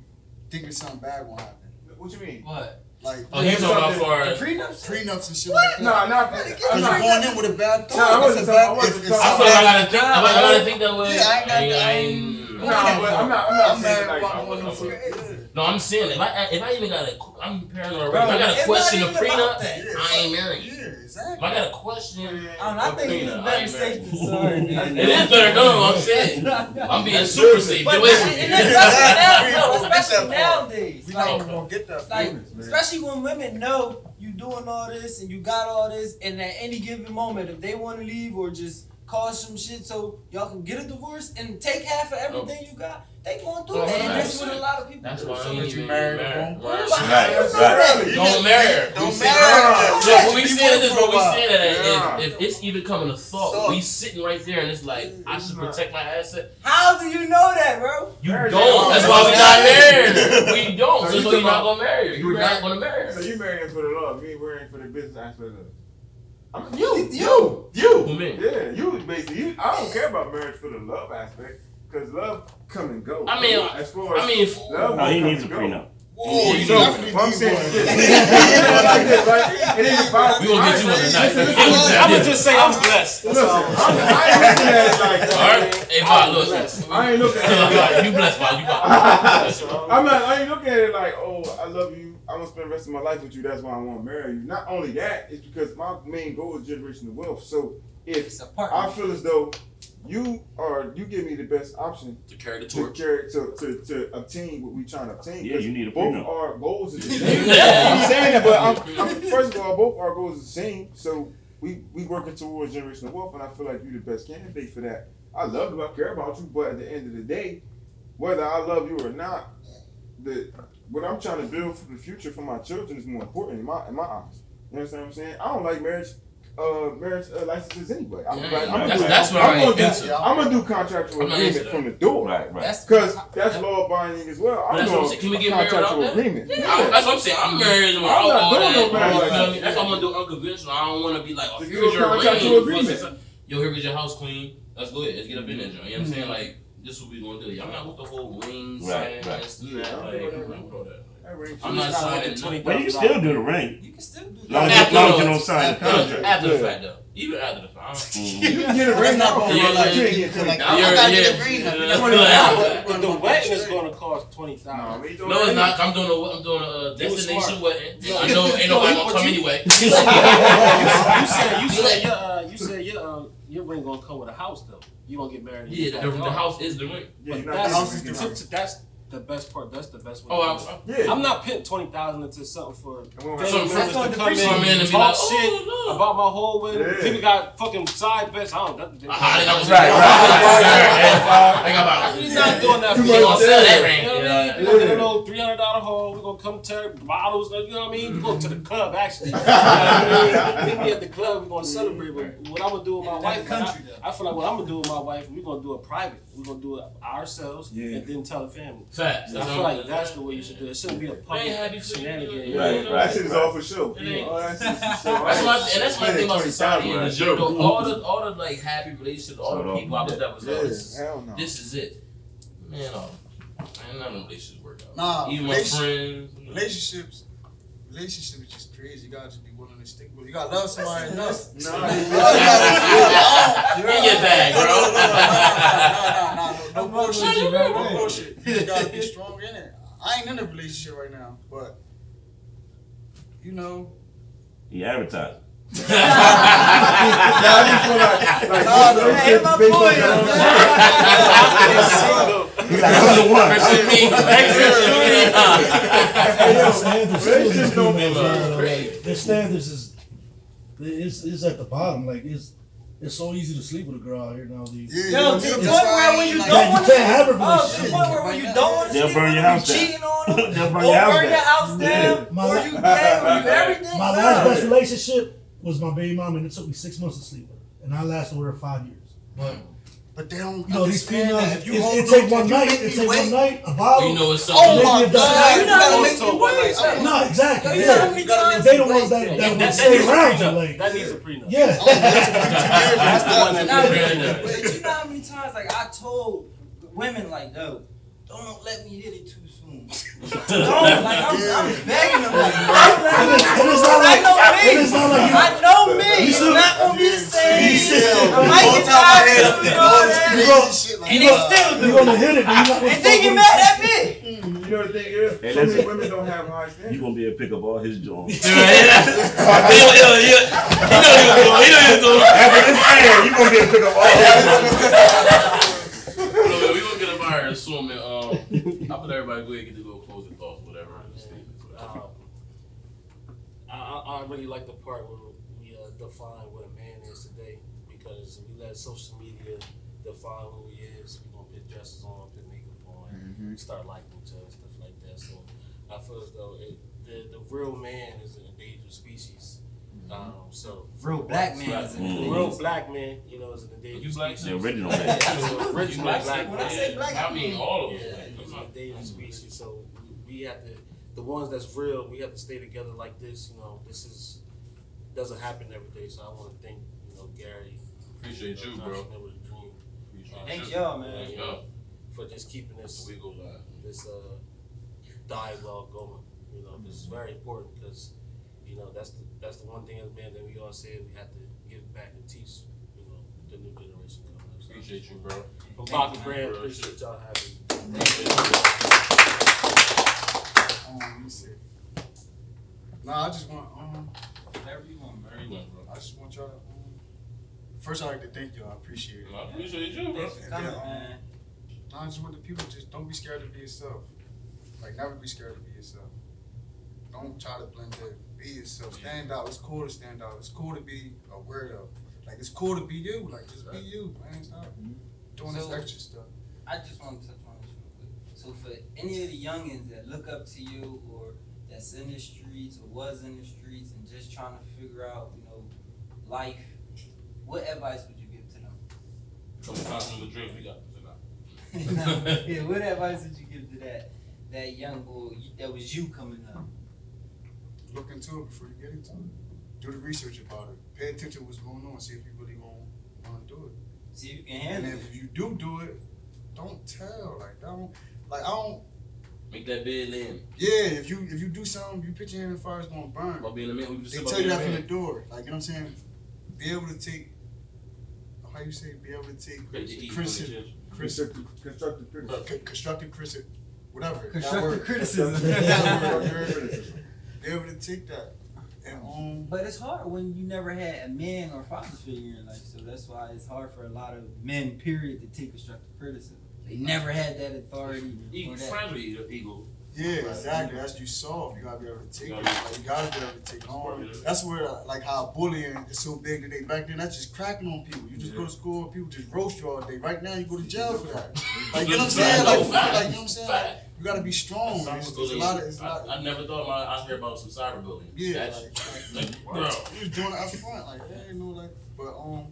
thinking something bad will happen. What you mean? What? Like Oh, he's talking about for. Prenups? prenups and shit like that. Nah, not Because you're not. going in with a bad thought. Nah, I wasn't It's talking- I wasn't if- if I feel like I gotta think. I gotta think that way. Yeah, I ain't got- ain't- I ain't- ain't- No, but I'm not. I'm not saying like. About I'm- one I'm- of them. No, I'm saying if I if I even got a, I'm paranoid. Bro, If I got a question of even prenup. I ain't married. Yeah, If. I got a question, oh, I, don't know, I of think it's better safe than sorry. <laughs> It is better. No, I'm saying I'm being super safe. But Get and <laughs> especially now, We no, don't get especially nowadays, We like, not gonna get that like man. especially when women know you doing all this and you got all this, and at any given moment, if they want to leave or just cause some shit so y'all can get a divorce and take half of everything you got, they going through do Oh, that, and right. that's what a lot of people That's do. why So ain't that you even married married. a wrong Right. person. Right, How you know right. Don't marry her. Don't marry said- her. Look, when we Be saying this, her bro, we a while. saying that Yeah. if, if it's even coming a thought, Thought. we sitting right there and it's like I should protect my asset. How do you know that, bro? You Marriage don't. That's why we not married. <laughs> We don't. So So, you so you're not gonna marry her. you You're not gonna marry her. So her. you marrying for the love, you ain't marrying for the business aspect of it. I'm You. you, Who me? yeah, you basically. You, I don't care about marriage for the love aspect, cause love come and go. I mean, as far as I mean, love No, he needs a prenup. Whoa, you you So, definitely I'm saying this. <laughs> like this, right? It ain't about. we gonna get you one tonight. I'm gonna just say I'm blessed. That's Listen, all. I'm, I ain't looking at <laughs> it like All right, hey, Bob, look. I ain't looking at it like you blessed, Bob. You got. I'm not. I ain't looking at it like, oh, I love you. I'm gonna spend the rest of my life with you. That's why I want to marry you. Not only that, it's because my main goal is generational wealth. So if It's a I partner. feel as though you are, you give me the best option To carry the torch to carry to, to, to obtain what we trying to obtain. Yeah, 'cause you need a both prenup. our goals is the <laughs> same. Yeah. I'm saying that, but I'm, I'm, first of all, both our goals are the same. So we we working towards generational wealth, and I feel like you're the best candidate for that. I love you, I care about you, but at the end of the day, whether I love you or not, the what I'm trying to build for the future for my children is more important in my in my eyes. You understand what I'm saying? I don't like marriage. Uh, marriage uh, licenses anyway. I'm, Yeah, like, I'm that's- gonna, that's what I'm I gonna do. I'm gonna do contractual I'm agreement from the door. Right, right. That's Cause that's law binding as well. I'm that's what I'm doing. Can we get married contractual that? agreement. I, that's what I'm saying. I'm married. I'm I'm not doing that. no marriage You like feel that. me? That's why I'm gonna do unconventional. I don't want to be like, oh, here's a your contractual agreement. Yo, here is your house queen. Let's go ahead. Let's get up in there, John. You know what I'm saying? Like, this is what we gonna do. Y'all not with the whole ring Right, sign right. this and Yeah, that. Like, all that. That ring I'm not signing twenty. But you can still do the ring. You can still do As long that. as, as long as you don't sign the contract. after the fact, though. Even after the fact. I don't- Mhm. You can get a ring not gonna Yeah, run like yeah, you yeah. can like, Yeah, I yeah, gotta yeah. get a ring. Yeah. Like, But <laughs> the wedding is gonna cost twenty Nah, thousand. we doing No, it's not. I'm doing a I'm doing a uh, You was destination wedding. I know ain't <laughs> nobody gonna come anyway. <laughs> you said you said your uh, you said your uh, your ring gonna come with a house though. You gonna get married. Yeah, the, the house is the ring. Yeah, you're But that's, house is the it. to- to- that's the best part. That's the best way. Oh, to I'm, do it. Yeah. I'm not putting twenty thousand into something for And when- family Some members to gonna come in depreciate Come in and and be talk like, shit oh, look. about my whole wedding. Yeah. People got fucking side bets. I don't. That, Ah, they got Right, right. They got about. We're not doing that. Too for They much you. gonna sell that You know what I mean? We're gonna get a Yeah. little three hundred dollar hall. We're gonna come tear bottles. You know what I mean? Go to the club actually. You know what I mean? <laughs> Meet me at the club. We're gonna celebrate. But what I'm gonna do with my wife? country, I, I feel like what I'm gonna do with my wife. We're gonna do it private. We're gonna do it ourselves Yeah. and then tell the family. Facts. I feel like that's the way you should do it. It shouldn't be a public ain't happy shenanigan. Right, That shit is all for show. It ain't- All that shit is for show. That's why, and that's one thing about society Right. is you know, all the all the like happy relationships, all the people I was that was Yeah, this, this is it. Man, oh, man, none of them relationships work out. Nah, even my friends. relationships, relationships just crazy. You gotta just be willing to stick with. it. You gotta love somebody enough. Listen, Nah, You you gotta- In your bag, No, bro. no, no, no, no, no, no, no, no I'm bullshit, with you, bro. bro. No bullshit. You just gotta be strong in it. I ain't in a relationship right now, but you know, He advertising. Nah, I just feel like, like Nah, those no. Hey, my relationships boy, based on- He's like, I'm the one. Versus me. Hey, yo, standards relationships still don't be be females, love. like, Their standards is it's, it's at the bottom. Like it's it's so easy to sleep with a girl out here nowadays. yeah, Yo, you to the point that's where when you like- don't want can't have a Oh, to the point where when you don't want to They'll sleep burn with your them, house down. cheating on them, They'll burn your house burn your down. house down, My or you gay, or you everything. My last best relationship was my baby mom, and it took me six months to sleep with her, and I lasted with her five years. But But they don't you know, these understand females, it, If you it, hold take one night, it me take one night, a bottle. you know it's Oh my Maybe god, it's- you gotta make So me what wait. is that? No, exactly. You know Yeah. how many times They the ones that, Wait, that, That, that stay needs a around you. prenup. Like, That needs a prenup. yeah. That's the one that Nah, needs a prenup. But you know how many times like I told women like, yo, don't let me hit it too soon. don't like I'm, I'm begging them like, don't let me. And it's not I know me. it's not like you, I know me. It's not gonna be the same. I might get tired of up doing there, all all this that. crazy shit like And that. they still you're gonna hit it, but you're And they fuck get mad at me. Mm. you know the thing is, Hey, so many women don't have high You gonna be able to pick up all his joints. he know he was doing. He know he was doing. After this air, you gonna be able to pick up all his No, <laughs> <laughs> we gonna get up out here and uh, swim and um. I put everybody go ahead and get the little closing thoughts, whatever. statements, whatever. Um, I, I, I really like the part where we uh, define what a man is today because we let social media define who he is. We gonna put dresses on, put makeup on, start liking each other, stuff like that. So I feel as though it, the the real man is an endangered species. Um, so Real black man is the Mm. real black man, you know, is an endangered You black species. The original <laughs> man. absolutely. The original black, black When I say man. black, I mean all of Yeah, us. It's an endangered species. So we- we have to, the ones that's real, we have to stay together like this. You know, this is doesn't happen every day. So I want to thank you know Gary. Appreciate you, bro. Entrepreneur with a Dream Appreciate Thank you. y'all, man. you know, for just keeping this We go live. this uh, dialogue going. You know, this is very important because you know that's the that's the one thing as men that we all say we have to give back and teach. You know, the new generation coming up. So Appreciate you, bro. From Thank Baka you, Brand, appreciate y'all having me. Um, let me see. Nah, I just want um, Whatever you want, man. Where you going, bro? I just want y'all to um. First, I'd like to thank y'all. I appreciate it. I appreciate you, bro. Thanks for coming. Nah, I just want the people just don't be scared to be yourself. Like never be scared to be yourself. Don't try to blend in. Be yourself. Stand out. It's cool to stand out. It's cool to be a weirdo. Like it's cool to be you. Like just be you, man. Stop doing this So- extra stuff. I just want to touch on this real quick. So for any of the youngins that look up to you or that's in the streets or was in the streets and just trying to figure out, you know, life, what advice would you give to them? Come conquer the dreams we got. this <laughs> and yeah, what advice would you give to that that young boy that was you coming up? Look into it before you get into it. Do the research about it. Pay attention to what's going on. See if you really gonna want to do it. See if you can And handle it. And if you do do it, don't tell. Like don't. Like I don't. Make that bed in. Yeah, if you if you do something, you put your hand in the fire, it's gonna burn. About being a man, we just They about tell you that from the door. Like you know what I'm saying? Be able to take. How you say? Be able to take Create the heat, criticism, Constructive, constructive criticism. constructive criticism, whatever. Constructive criticism. <laughs> that word. you heard it. Be able to take that and um. But it's hard when you never had a man or father figure in life, so that's why it's hard for a lot of men, period, to take constructive criticism. They never had that authority Eagle, or that. friendly eagle. Yeah, exactly. That's you soft. You gotta be able to take it. Yeah. Like, you gotta be able to take on. That's where like how bullying is so big today. Back then, that's just cracking on people. You just go to school and people just roast you all day. Right now, you go to jail for that. Like you know what I'm saying? Like, like you know what I'm saying? Like, you gotta be strong. It's, it's a lot of. It's a lot. I, I never thought my, I'd hear about some cyberbullying. Yeah, That's, like, like, like, bro. you was doing it up front, like, yeah, you know, like, but um,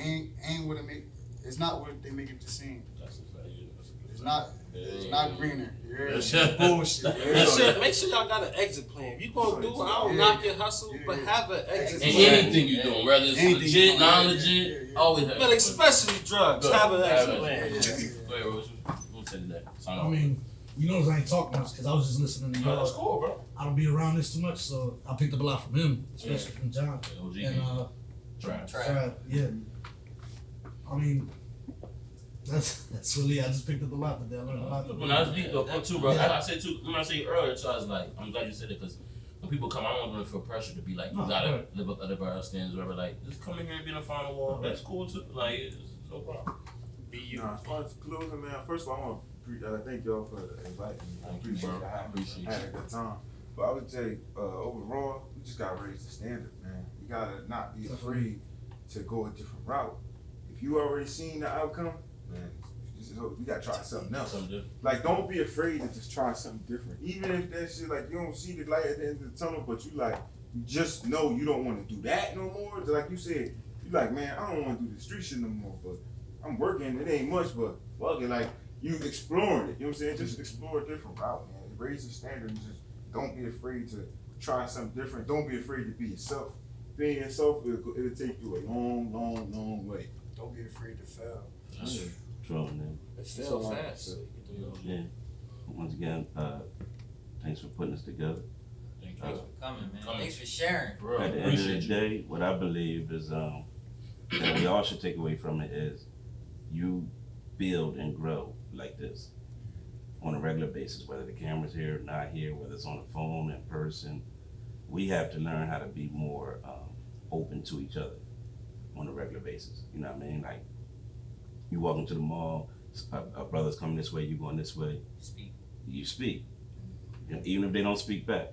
ain't ain't what it make. It's not what they make it to seem. That's a fact, yeah, that's a good It's not. It's not greener. Yeah, That's it's it. bullshit. Make Yeah. sure, make sure y'all got an exit plan. If you gonna do, I don't Yeah. knock your hustle, Yeah. but have an exit And plan. anything you doing, whether it's Anything legit, you doing, yeah, non-legit, yeah, yeah. always have. But especially drugs, Good. have an Have exit it. plan. Yeah, yeah, yeah. Go ahead, We'll say that. I mean, you notice I ain't talk much because I was just listening to y'all. That's cool, bro. I don't be around this too much, so I picked up a lot from him, especially from John. OG. And uh, Trap. Trav, yeah. I mean, that's that's really I just picked up a lot today. I learned a lot. When I was deep though, too, bro. I, I said too. When I said earlier, too, I was like, I'm glad you said it because when people come, I don't want them to feel pressure to be like, you No, gotta right. live up to other our standards, whatever. Like, just come in here and be in the final wall. That's cool too. Like, it's no problem. Be you. Nah, as far as closing, man, first of all, I want to pre- uh, thank y'all for inviting me. I appreciate bro. it. I appreciate I had a you. good time. But I would say, uh, overall, we just gotta raise the standard, man. You gotta not be afraid to go a different route. If you already seen the outcome, man, you gotta try something else. Something. Like, don't be afraid to just try something different. Even if that shit, like, you don't see the light at the end of the tunnel, but you like, you just know you don't want to do that no more. Like you said, you like, man, I don't want to do the street shit no more, but I'm working. It ain't much, but fuck it. Like, you exploring it. You know what I'm saying? Just explore a different route, man. Raise the standard and just don't be afraid to try something different. Don't be afraid to be yourself. Being yourself, it'll, it'll take you a long, long, long way. Don't be afraid to fail. True, man. It's So, still um, fast. So you can do it. Yeah. Once again, uh, thanks for putting us together. Thank you. Thanks for coming, man. Coming. Thanks for sharing. Bro, At the end of the appreciate you. day, what I believe is um, that we all should take away from it is you build and grow like this on a regular basis, whether the camera's here or not here, whether it's on the phone, in person. We have to learn how to be more um, open to each other on a regular basis. You know what I mean? Like you walk into the mall, a, a uh, uh, brother's coming this way, you going this way. Speak. You speak, You know, even if they don't speak back.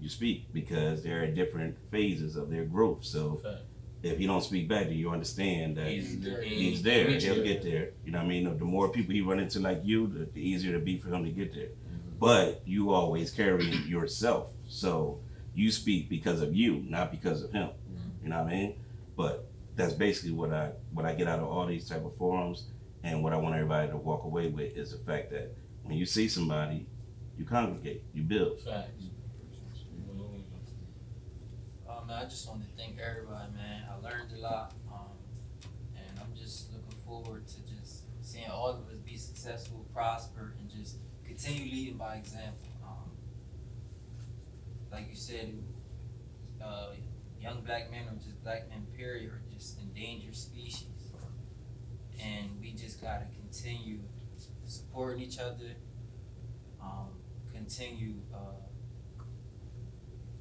You speak because they're at different phases of their growth. So Fact. if you don't speak back, then you understand that He's there. he's there. He'll get there. You know what I mean? The more people he run into like you, the, the easier it'll be for him to get there. Mm-hmm. But you always carry yourself. So you speak because of you, not because of him. Mm-hmm. You know what I mean? But that's basically what I what I get out of all these type of forums and what I want everybody to walk away with is the fact that when you see somebody, you congregate, you build. Facts. Um, man, I just want to thank everybody, man. I learned a lot, um, and I'm just looking forward to just seeing all of us be successful, prosper, and just continue leading by example. Um, like you said, uh, young black men or just black men, period, are just endangered species, and we just gotta continue supporting each other. Um, continue. Uh,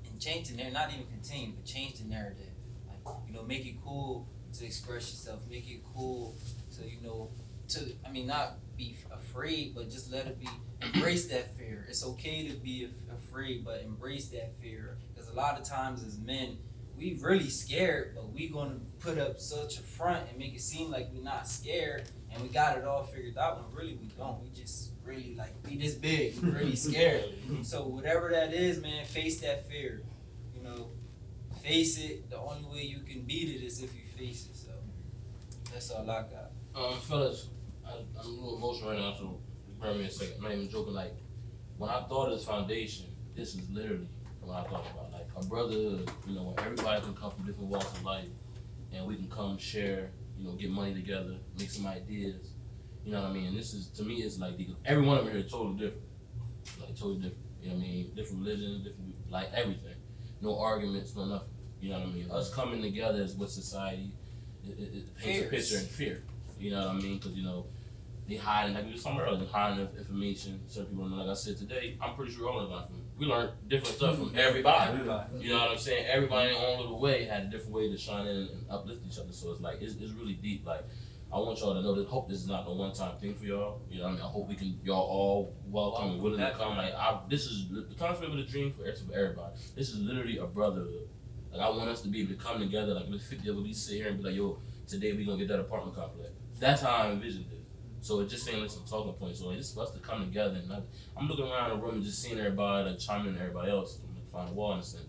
and change the narrative, not even continue, but change the narrative. Like, you know, make it cool to express yourself, make it cool to, you know, to, I mean, not be afraid, but just let it be, embrace that fear. It's okay to be af- afraid, but embrace that fear. Because a lot of times as men, we really scared, but we gonna put up such a front and make it seem like we're not scared and we got it all figured out when really we don't. We just really like we this big, we really <laughs> scared. So whatever that is, man, face that fear. You know, face it. The only way you can beat it is if you face it. So that's all I got. Um, fellas, I, I'm a little emotional right now, so bear me a second. I'm not even joking. Like, when I thought of this foundation, this is literally what I thought about. A brotherhood, you know, when everybody can come from different walks of life, and we can come share, you know, get money together, make some ideas. You know what I mean? And this is, to me, it's like, the, every one of them here is totally different. Like, totally different. You know what I mean? Different religions, different, like, everything. No arguments, no nothing. You know what I mean? Us coming together is what society, it, it, it paints a picture in fear. You know what I mean? Because you know they hiding like we were talking they hiding inf- information. Certain people. Like I said today, I'm pretty sure all of from we learned different stuff from mm-hmm. everybody. Everybody. You know what I'm saying? Everybody in their own little way had a different way to shine in and uplift each other. So it's like it's, it's really deep. Like I want y'all to know that. Hope this is not a one time thing for y'all. You know what I mean? I hope we can y'all all welcome and willing to come. Like I, this is the concept of the dream for everybody. This is literally a brotherhood. Like I want us to be able to come together. Like let's 50 of us, we sit here and be like, yo, today we gonna get that apartment complex. That's how I envisioned it. So it just ain't like some talking points. So it's for us to come together and not, I'm looking around the room and just seeing everybody like chime in everybody else and like, find a wall in a sense.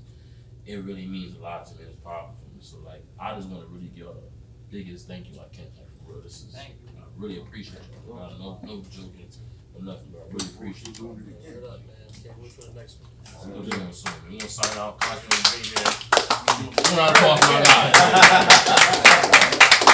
It really means a lot to me. It's powerful for me. So like I just want to really give y'all the biggest thank you I can. Like for real, this is Thank you. I really appreciate it. Bro. No, no joking or nothing, bro. I really appreciate it. Word up, man. Can't wait for the next one. We're doing soon. We're gonna sign out. Constantly be here. We're not talking about that.